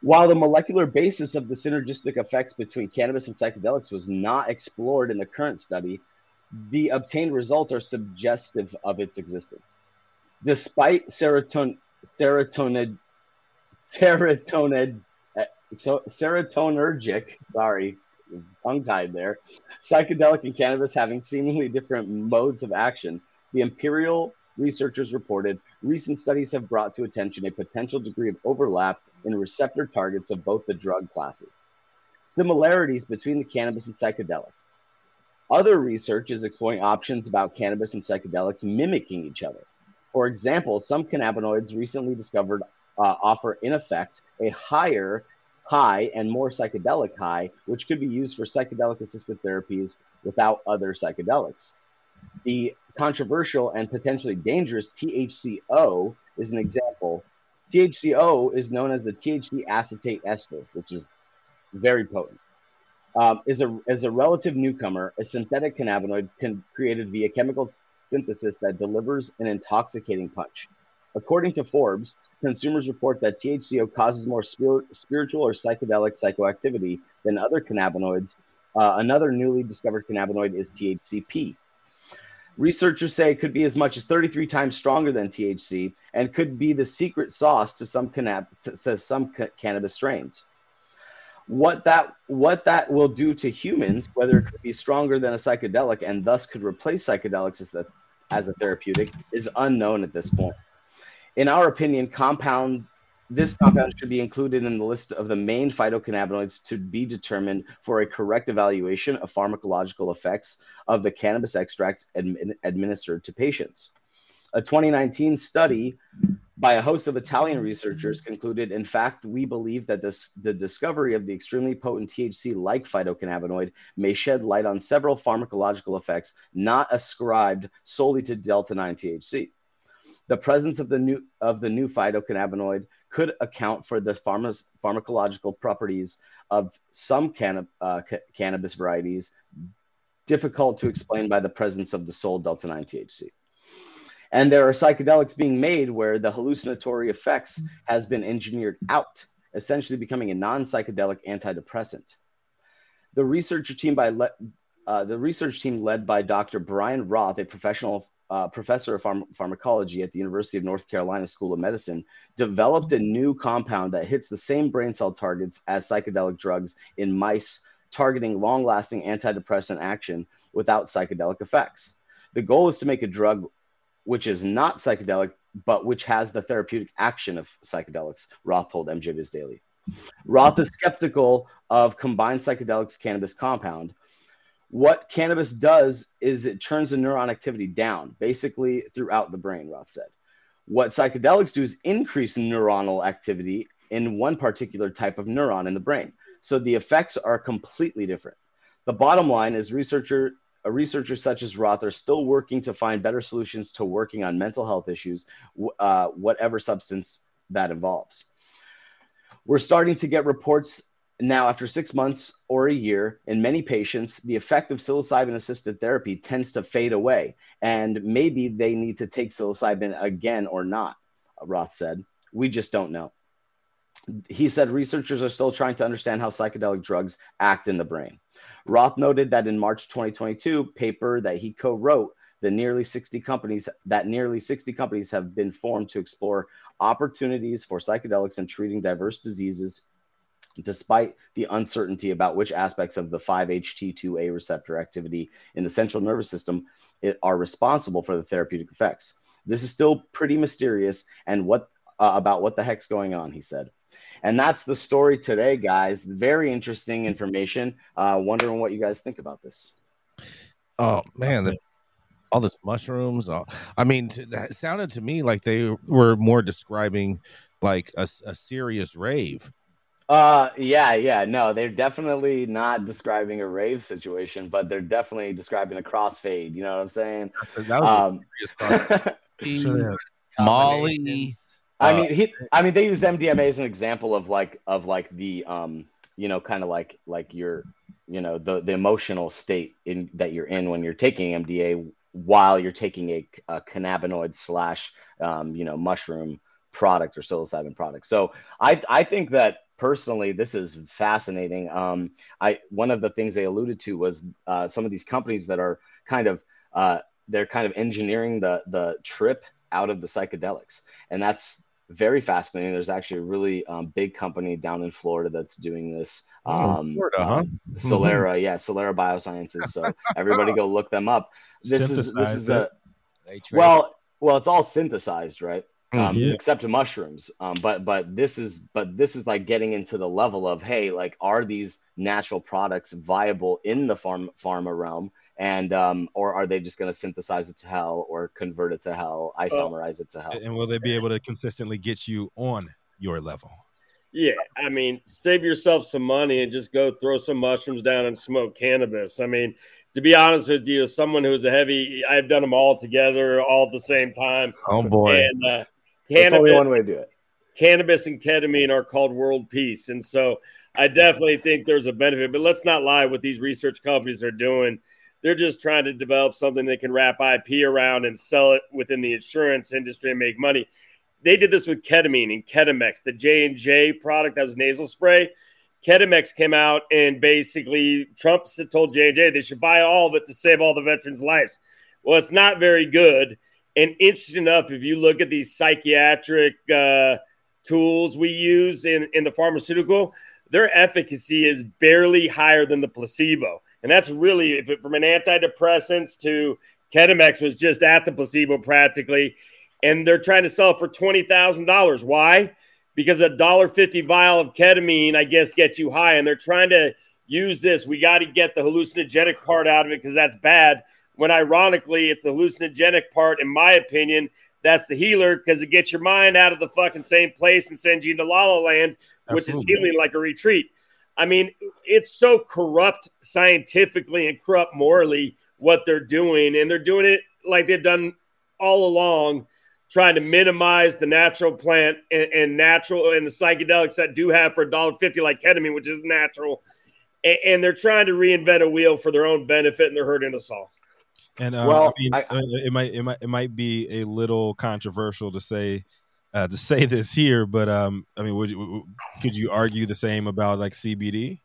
While the molecular basis of the synergistic effects between cannabis and psychedelics was not explored in the current study, the obtained results are suggestive of its existence. Despite serotonin, serotonin, serotonin, so serotonergic, sorry, tongue tied there, psychedelic and cannabis having seemingly different modes of action, the Imperial researchers reported recent studies have brought to attention a potential degree of overlap in receptor targets of both the drug classes. Similarities between the cannabis and psychedelics. Other research is exploring options about cannabis and psychedelics mimicking each other. For example, some cannabinoids recently discovered uh, offer, in effect, a higher high and more psychedelic high, which could be used for psychedelic assisted therapies without other psychedelics. The controversial and potentially dangerous THCO is an example. THCO is known as the THC acetate ester, which is very potent. Um, is a is a relative newcomer, a synthetic cannabinoid con- created via chemical synthesis that delivers an intoxicating punch. According to Forbes, consumers report that THCO causes more spir- spiritual or psychedelic psychoactivity than other cannabinoids. Uh, another newly discovered cannabinoid is THCP. Researchers say it could be as much as 33 times stronger than THC and could be the secret sauce to some, to, to some ca- cannabis strains. What that what that will do to humans, whether it could be stronger than a psychedelic and thus could replace psychedelics as, the, as a therapeutic, is unknown at this point. In our opinion, compounds this compound should be included in the list of the main phytocannabinoids to be determined for a correct evaluation of pharmacological effects of the cannabis extracts admi- administered to patients. A 2019 study by a host of Italian researchers concluded, in fact, we believe that this, the discovery of the extremely potent THC like phytocannabinoid may shed light on several pharmacological effects not ascribed solely to delta 9 THC. The presence of the new of the new phytocannabinoid could account for the pharma, pharmacological properties of some canna, uh, ca- cannabis varieties, difficult to explain by the presence of the sole delta 9 THC. And there are psychedelics being made where the hallucinatory effects has been engineered out, essentially becoming a non-psychedelic antidepressant. The researcher team by le- uh, the research team led by Dr. Bryan Roth, a professional uh, professor of pharm- pharmacology at the University of North Carolina School of Medicine, developed a new compound that hits the same brain cell targets as psychedelic drugs in mice, targeting long lasting antidepressant action without psychedelic effects. The goal is to make a drug which is not psychedelic, but which has the therapeutic action of psychedelics, Roth told MJ Biz Daily. Roth is skeptical of combined psychedelics cannabis compound, what cannabis does is it turns the neuron activity down, basically throughout the brain, Roth said. What psychedelics do is increase neuronal activity in one particular type of neuron in the brain. So the effects are completely different. The bottom line is researcher a researcher such as Roth are still working to find better solutions to working on mental health issues, uh, whatever substance that involves. We're starting to get reports now, after six months or a year, in many patients, the effect of psilocybin assisted therapy tends to fade away, and maybe they need to take psilocybin again or not, Roth said. We just don't know. He said researchers are still trying to understand how psychedelic drugs act in the brain. Roth noted that in March 2022, paper that he co-wrote, the nearly 60 companies that nearly 60 companies have been formed to explore opportunities for psychedelics in treating diverse diseases despite the uncertainty about which aspects of the 5-HT2A receptor activity in the central nervous system are responsible for the therapeutic effects. This is still pretty mysterious and what uh, about what the heck's going on, he said. And that's the story today, guys. Very interesting information. Uh, wondering what you guys think about this. Oh man, the, all this mushrooms. All, I mean, t- that sounded to me like they were more describing like a, a serious rave. Uh, yeah, yeah. No, they're definitely not describing a rave situation, but they're definitely describing a crossfade. You know what I'm saying? That was Um, See, Molly. I Uh, mean, he. I mean, they used MDMA as an example of like of like the um, you know, kind of like like your, you know, the the emotional state in that you're in when you're taking MDA while you're taking a, a cannabinoid slash, um, you know, mushroom product or psilocybin product. So I I think that personally this is fascinating. Um, I one of the things they alluded to was uh, some of these companies that are kind of uh, they're kind of engineering the the trip out of the psychedelics, and that's very fascinating. There's actually a really um, big company down in Florida that's doing this. Oh, Um, Florida, huh? um, Psilera, yeah, Psilera Biosciences. So everybody go look them up. This is this is a well, well, it's all synthesized, right? Um, Yeah. except mushrooms. Um, but but this is but this is like getting into the level of hey, like are these natural products viable in the farm pharma realm? And um, or are they just going to synthesize it to hell or convert it to hell, isomerize it to hell? And will they be able to consistently get you on your level? Yeah, I mean, save yourself some money and just go throw some mushrooms down and smoke cannabis. I mean, to be honest with you, as someone who's a heavy, I've done them all together, all at the same time. Oh boy! And uh, That's only one way to do it. cannabis and ketamine are called world peace, and so I definitely think there's a benefit. But let's not lie, what these research companies are doing, they're just trying to develop something they can wrap IP around and sell it within the insurance industry and make money. They did this with ketamine and Ketamex, the J and J product that was nasal spray. Ketamex came out and basically Trump told J and J they should buy all of it to save all the veterans' lives. Well, it's not very good. And interesting enough, if you look at these psychiatric uh, tools we use in, in the pharmaceutical, their efficacy is barely higher than the placebo. And that's really if it, from an antidepressants to Ketamex was just at the placebo practically. And they're trying to sell it for $20,000. Why? Because a dollar fifty vial of ketamine, I guess, gets you high. And they're trying to use this. We got to get the hallucinogenic part out of it because that's bad. When ironically, it's the hallucinogenic part, in my opinion, that's the healer because it gets your mind out of the fucking same place and sends you into La La Land, which is healing like a retreat. I mean, it's so corrupt scientifically and corrupt morally what they're doing, and they're doing it like they've done all along, trying to minimize the natural plant and, and natural and the psychedelics that do have for a dollar fifty, like ketamine, which is natural, and, and they're trying to reinvent a wheel for their own benefit, and they're hurting us all. And um, Well, I mean, I- uh, it might it might it might be a little controversial to say uh, to say this here, but um, I mean, would you, could you argue the same about like CBD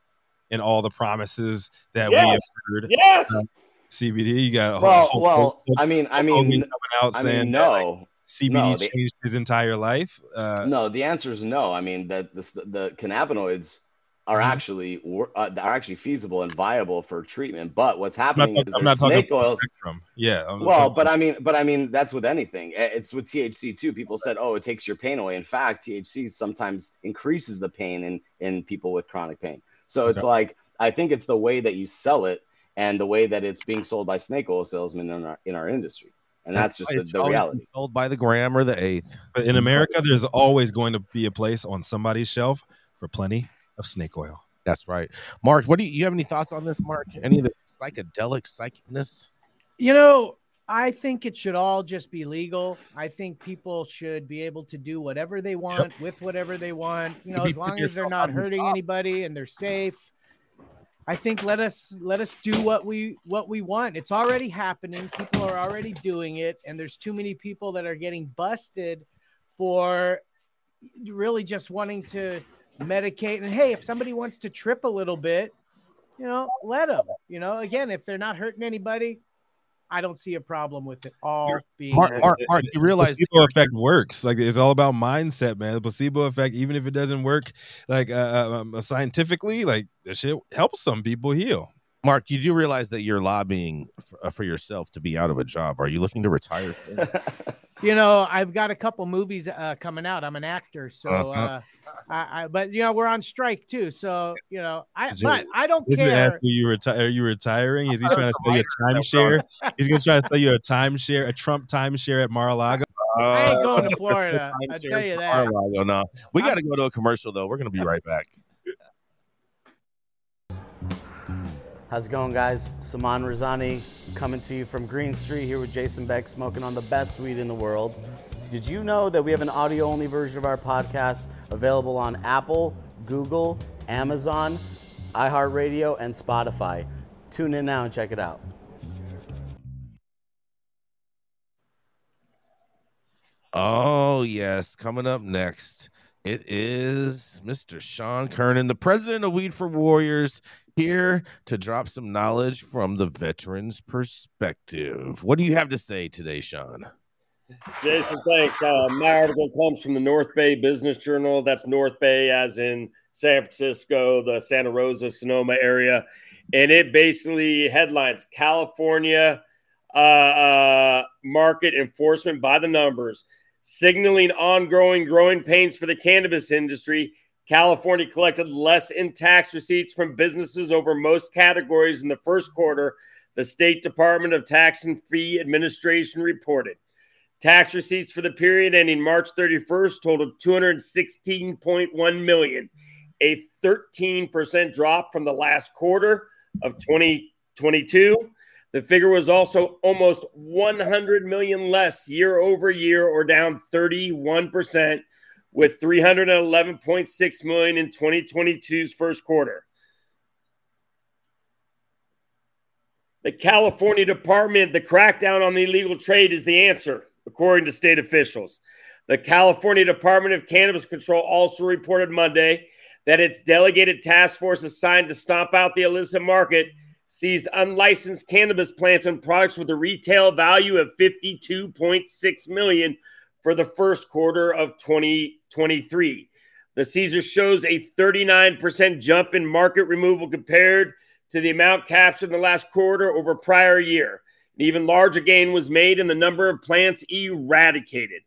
and all the promises that we have heard? Yes. Um, CBD, you got Well, Hulk- well, Hulk- I mean, I mean, coming out I saying mean, that, like, no, CBD no, they- changed his entire life. Uh, no. The answer is no. I mean, that this, the cannabinoids are Mhm. actually uh, are actually feasible and viable for treatment. But what's I'm not, happening talking, is I'm not snake full oils. spectrum. Yeah. I'm Well, talking- but I mean, but I mean, that's with anything. It's with THC too. People said, "Oh, it takes your pain away." In fact, THC sometimes increases the pain in in people with chronic pain. So it's Okay. like I think it's the way that you sell it and the way that it's being sold by snake oil salesmen in our in our industry, and that's just the, It's the always reality. Sold by the gram or the eighth. But in America, there's always going to be a place on somebody's shelf for plenty of snake oil. That's right. Marc, what do you, you have any thoughts on this, Marc? Any of the psychedelic psychicness? You know, I think it should all just be legal. I think people should be able to do whatever they want with whatever they want. You know, you as long as they're not hurting anybody and they're safe. I think let us let us do what we what we want. It's already happening. People are already doing it, and there's too many people that are getting busted for really just wanting to medicate. And hey, if somebody wants to trip a little bit, you know, let them. You know, again, if they're not hurting anybody, I don't see a problem with it all being. Marc, legal. Marc, Marc, you realize the placebo effect works. Like it's all about mindset, man. The placebo effect, even if it doesn't work, like uh, um, scientifically, like that shit helps some people heal. Marc, you do realize that you're lobbying for, uh, for yourself to be out of a job. Are you looking to retire? You know, I've got a couple movies uh, coming out. I'm an actor, so Uh-huh. uh, I, I, but you know, we're on strike too. So you know, I Jay- but I don't He's gonna care. ask you, you retire? Are you retiring? Is he trying to sell you a timeshare? He's gonna try to sell you a timeshare, a Trump timeshare at Mar-a-Lago. I ain't going to Florida. I tell you that. Mar-a-Lago, no. We got to go to a commercial though. We're going to be right back. How's it going, guys? Saman Razani coming to you from Green Street here with Jason Beck, smoking on the best weed in the world. Did you know that we have an audio only version of our podcast available on Apple, Google, Amazon, iHeartRadio, and Spotify? Tune in now and check it out. Oh, yes. Coming up next, it is Mr. Sean Kiernan, the president of Weed for Warriors, here to drop some knowledge from the veteran's perspective. What do you have to say today, Sean? Jason, thanks. Uh, my article comes from the North Bay Business Journal. That's North Bay, as in San Francisco, the Santa Rosa, Sonoma area. And it basically headlines California uh, uh, market enforcement by the numbers, signaling ongoing growing pains for the cannabis industry. California collected less in tax receipts from businesses over most categories in the first quarter, the State Department of Tax and Fee Administration reported. Tax receipts for the period ending March 31st totaled 216.1 million, a 13% drop from the last quarter of 2022. The figure was also almost 100 million less year over year or down 31% with 311.6 million in 2022's first quarter. The California Department, the crackdown on the illegal trade is the answer, according to state officials. The California Department of Cannabis Control also reported Monday that its delegated task force assigned to stomp out the illicit market seized unlicensed cannabis plants and products with a retail value of 52.6 million for the first quarter of 2023. The Caesar shows a 39% jump in market removal compared to the amount captured in the last quarter over prior year. An even larger gain was made in the number of plants eradicated.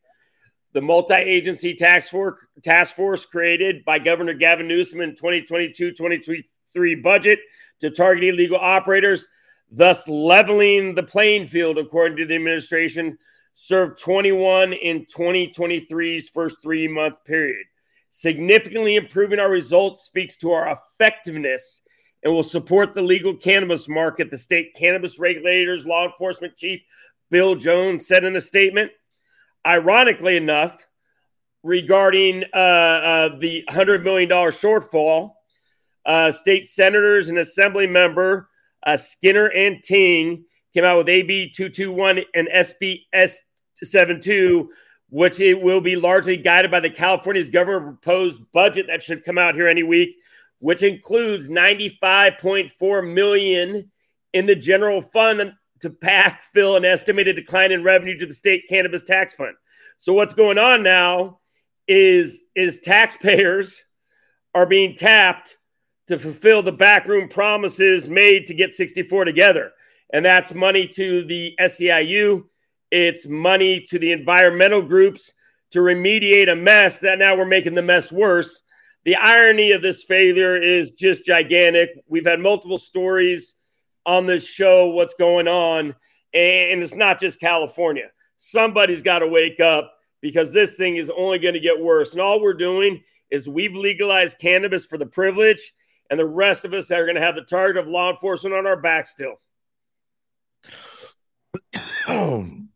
The multi-agency task force, task force created by Governor Gavin Newsom in 2022-2023 budget to target illegal operators, thus leveling the playing field, according to the administration, served 21 in 2023's first three month period. Significantly improving our results speaks to our effectiveness and will support the legal cannabis market, the state cannabis regulators, law enforcement chief Bill Jones said in a statement. Ironically enough, regarding uh, uh, the $100 million shortfall, uh, state senators and assembly member uh, Skinner and Ting came out with AB 221 and SB 72, which it will be largely guided by the California's government proposed budget that should come out here any week, which includes 95.4 million in the general fund to pack fill an estimated decline in revenue to the state cannabis tax fund. So what's going on now is is taxpayers are being tapped to fulfill the backroom promises made to get 64 together. And that's money to the SEIU, it's money to the environmental groups to remediate a mess that now we're making the mess worse. The irony of this failure is just gigantic. We've had multiple stories on this show, what's going on, and it's not just California. Somebody's got to wake up because this thing is only going to get worse. And all we're doing is we've legalized cannabis for the privilege, and the rest of us are going to have the target of law enforcement on our back still.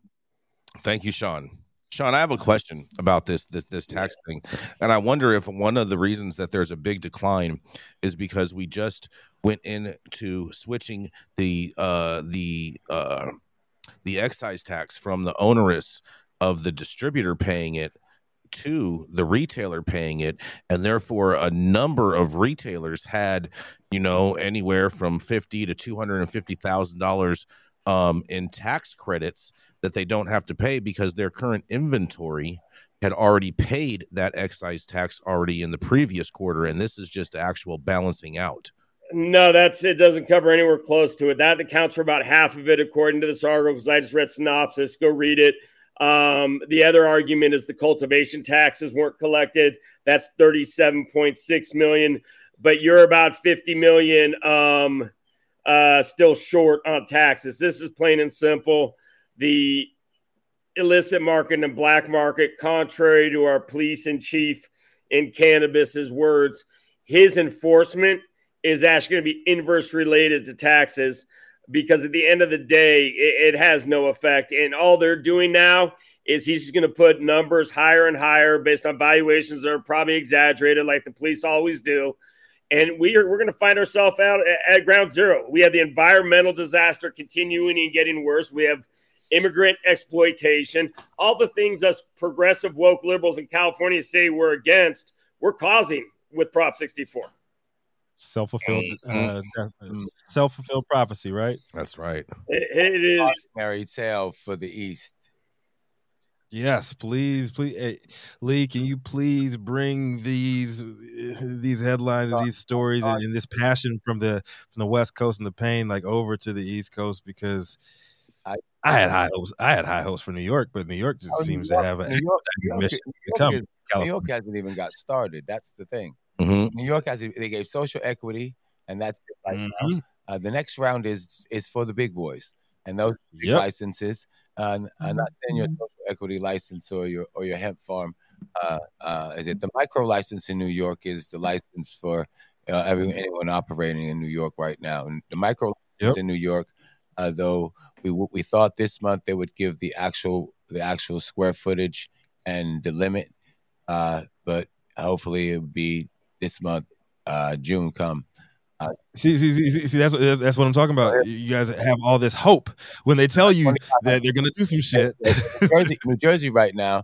Thank you, Sean. Sean, I have a question about this this this tax thing, and I wonder if one of the reasons that there's a big decline is because we just went into switching the uh, the uh, the excise tax from the onerous of the distributor paying it to the retailer paying it and therefore a number of retailers had you know anywhere from 50 to 250 thousand dollars um, in tax credits that they don't have to pay because their current inventory had already paid that excise tax already in the previous quarter, and this is just actual balancing out. No, that's it. Doesn't cover anywhere close to it. That accounts for about half of it, according to this article. Because I just read synopsis. Go read it. Um, the other argument is the cultivation taxes weren't collected. That's thirty-seven point six million, but you're about fifty million um, uh, still short on taxes. This is plain and simple the illicit market and black market, contrary to our police in chief in cannabis's words, his enforcement is actually going to be inverse related to taxes because at the end of the day, it, it has no effect. And all they're doing now is he's just going to put numbers higher and higher based on valuations that are probably exaggerated, like the police always do. And we are, we're going to find ourselves out at, at ground zero. We have the environmental disaster continuing and getting worse. We have immigrant exploitation, all the things us progressive woke liberals in California say we're against, we're causing with Prop 64. Self-fulfilled, uh, self-fulfilled prophecy, right? That's right. it, it is Mary tale for the East. Yes, please, please, hey, Lee. Can you please bring these these headlines and these stories and, and this passion from the from the West Coast and the pain like over to the East Coast because I, I had high hopes. I had high hopes for New York, but New York just Oh, seems New to have a New York- New York, mission New York, to come. New York hasn't even got started. That's the thing. Mhm. New York has they gave social equity, and that's it right. Mhm. Uh, the next round is is for the big boys, and those Yep. licenses. Uh, I'm not saying your social equity license or your or your hemp farm. Uh, uh, is it the micro license in New York? Is the license for uh, everyone anyone operating in New York right now? And the micro license Yep. in New York, uh, though we we thought this month they would give the actual the actual square footage and the limit, uh, but hopefully it would be this month, uh, June come. See, see, see, see, that's what- that's what I'm talking about. Oh, you guys have all this hope when they tell you that they're gonna do some shit. New Jersey, New Jersey right now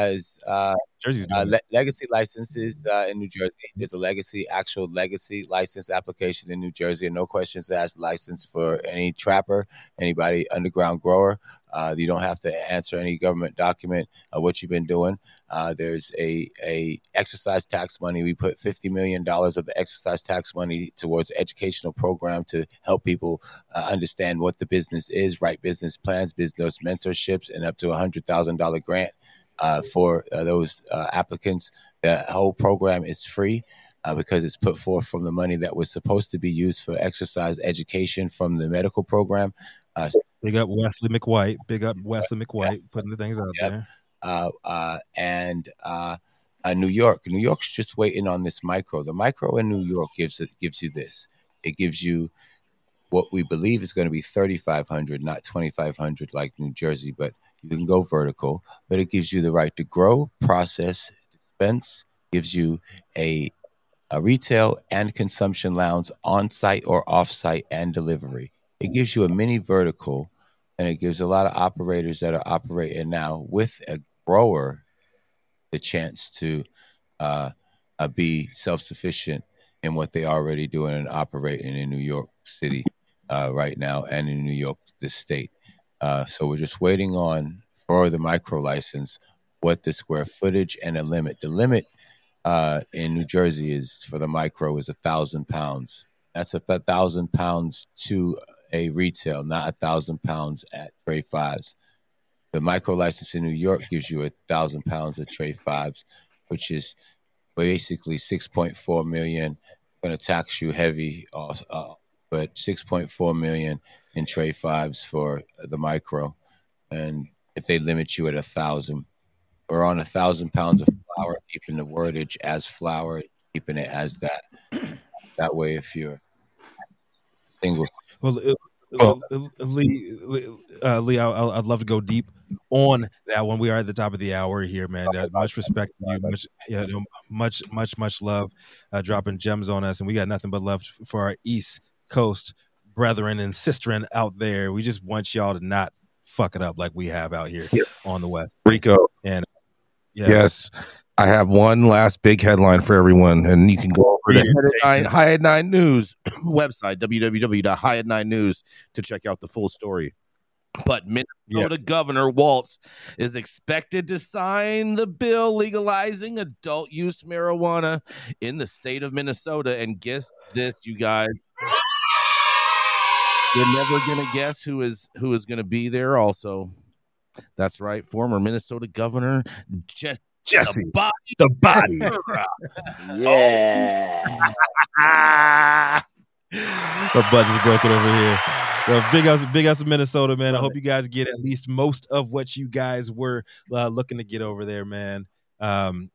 has uh, uh, le- legacy licenses uh, in New Jersey. There's a legacy, actual legacy license application in New Jersey, and no questions asked license for any trapper, anybody underground grower. Uh, you don't have to answer any government document of what you've been doing. Uh, there's a a exercise tax money. We put fifty million dollars of the exercise tax money towards educational program to help people uh, understand what the business is, write business plans, business mentorships, and up to a hundred thousand dollar grant uh, for uh, those uh, applicants. The whole program is free. Uh, because it's put forth from the money that was supposed to be used for exercise education from the medical program. Uh, Big up Wesley McWhite. Big up Wesley McWhite putting the things out Yep. there. uh, uh, and uh, uh, New York. New York's just waiting on this micro. The micro in New York gives it gives you this. It gives you what we believe is going to be 3,500, not 2,500 like New Jersey, but you can go vertical. But it gives you the right to grow, process, dispense. Gives you a a retail and consumption lounge on site or off site and delivery. It gives you a mini vertical and it gives a lot of operators that are operating now with a grower the chance to uh, uh, be self sufficient in what they already doing and operating in New York City uh, right now and in New York, the state. Uh, so we're just waiting on for the micro license what the square footage and a limit. The limit uh, in New Jersey is for the micro is a thousand pounds. That's a, thousand pounds to a retail, not a thousand pounds at Trade Fives. The micro license in New York gives you a thousand pounds of Trade Fives, which is basically six point four million. Going to tax you heavy, uh, uh, but six point four million in Trade Fives for the micro, and if they limit you at a thousand, or on a thousand pounds of flour, keeping the wordage as flour, keeping it as that. That way, if you're single, Well, uh, well, Lee, Lee, uh, Lee I, I'd love to go deep on that one. We are at the top of the hour here, man. Uh, much respect to you, much, yeah, much, much, much love, uh, dropping gems on us, and we got nothing but love for our East Coast brethren and sisterin out there. We just want y'all to not fuck it up like we have out here on the West. Rico. And Yes. I have one last big headline for everyone, and you can go over to Read it, High at Nine, Jason. Nine News website, www.highat9 news to check out the full story. But Minnesota Yes. Governor Walz is expected to sign the bill legalizing adult use marijuana in the state of Minnesota. And guess this, you guys. You're never gonna guess who is who is gonna be there. Also, that's right, former Minnesota Governor Jesse, Jesse, the body, the body. Yeah. the button's broken over here. Well, big us, big us, Minnesota, man. I hope you guys get at least most of what you guys were uh, looking to get over there, man. Um,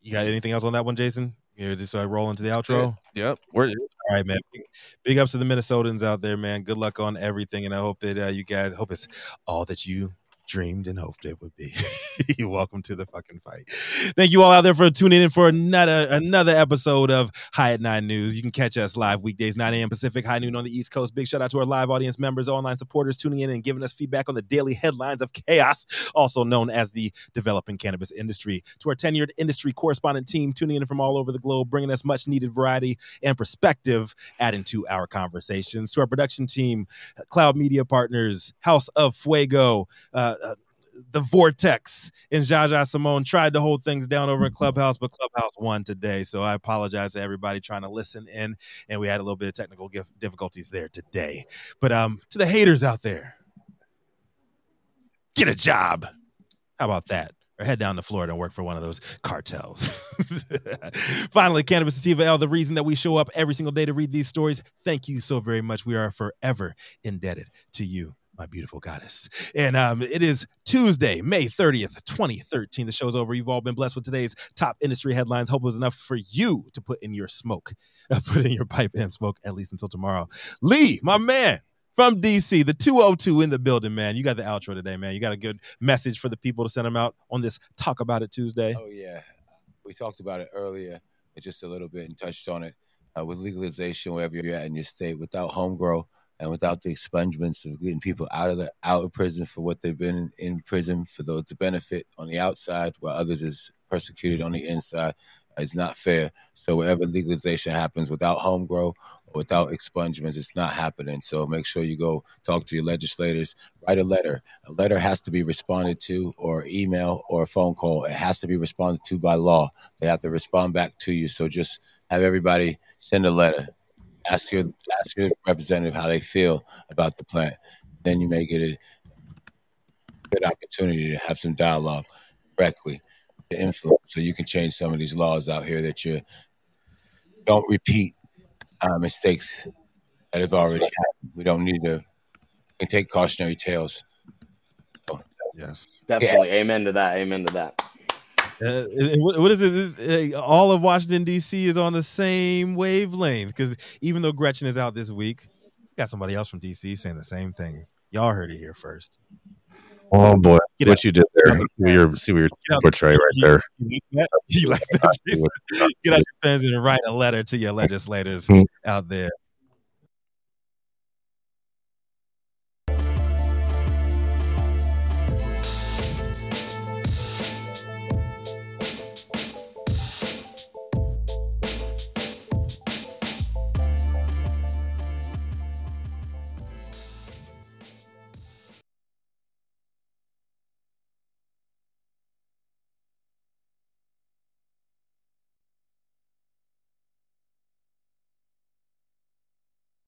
you got anything else on that one, Jason? You just uh, roll into the outro. Yep. We're All right, man. Big, big ups to the Minnesotans out there, man. Good luck on everything, and I hope that uh, you guys hope it's all that you dreamed and hoped it would be. Welcome to the fucking fight. Thank you all out there for tuning in for another another episode of High at Nine News. You can catch us live weekdays 9 a.m. Pacific, high noon on the East Coast. Big shout out to our live audience members, online supporters tuning in and giving us feedback on the daily headlines of chaos, also known as the developing cannabis industry. To our tenured industry correspondent team tuning in from all over the globe, bringing us much needed variety and perspective, adding to our conversations. To our production team, Cloud Media Partners, House of Fuego, uh, uh, the Vortex, and Jaja Simone tried to hold things down over in Clubhouse, but Clubhouse won today. So I apologize to everybody trying to listen in, and we had a little bit of technical difficulties there today. But um, to the haters out there, get a job. How about that? or head down to Florida and work for one of those cartels. Finally, Cannabis Sativa L, the reason that we show up every single day to read these stories. Thank you so very much. We are forever indebted to you my beautiful goddess. And um, it is Tuesday, May 30th, 2013. The show's over. You've all been blessed with today's top industry headlines. Hope it was enough for you to put in your smoke, put in your pipe and smoke, at least until tomorrow. Lee, my man, from DC, the 202 in the building, man. You got the outro today, man. You got a good message for the people to send them out on this Talk About It Tuesday. Oh, yeah. We talked about it earlier, just a little bit and touched on it. Uh, with legalization, wherever you're at in your state, without home grow and without the expungements of getting people out of the out of prison for what they've been in, prison for those to benefit on the outside, while others is persecuted on the inside, it's not fair. So wherever legalization happens without home grow or without expungements, it's not happening. So make sure you go talk to your legislators, write a letter. A letter has to be responded to or email or a phone call. It has to be responded to by law. They have to respond back to you. So just have everybody send a letter. Ask your ask your representative how they feel about the plant. Then you may get a good opportunity to have some dialogue directly to influence so you can change some of these laws out here that you don't repeat uh, mistakes that have already happened. We don't need to we can take cautionary tales. So, yes, definitely. Yeah. Amen to that. Amen to that. Uh, what, is it? Uh, all of Washington D.C. is on the same wavelength because even though Gretchen is out this week, got somebody else from D.C. saying the same thing. Y'all heard it here first. Oh boy, Get what out. you did there. See what you're, see what you're portray right there. You like that? Get out your pens and write a letter to your legislators out there.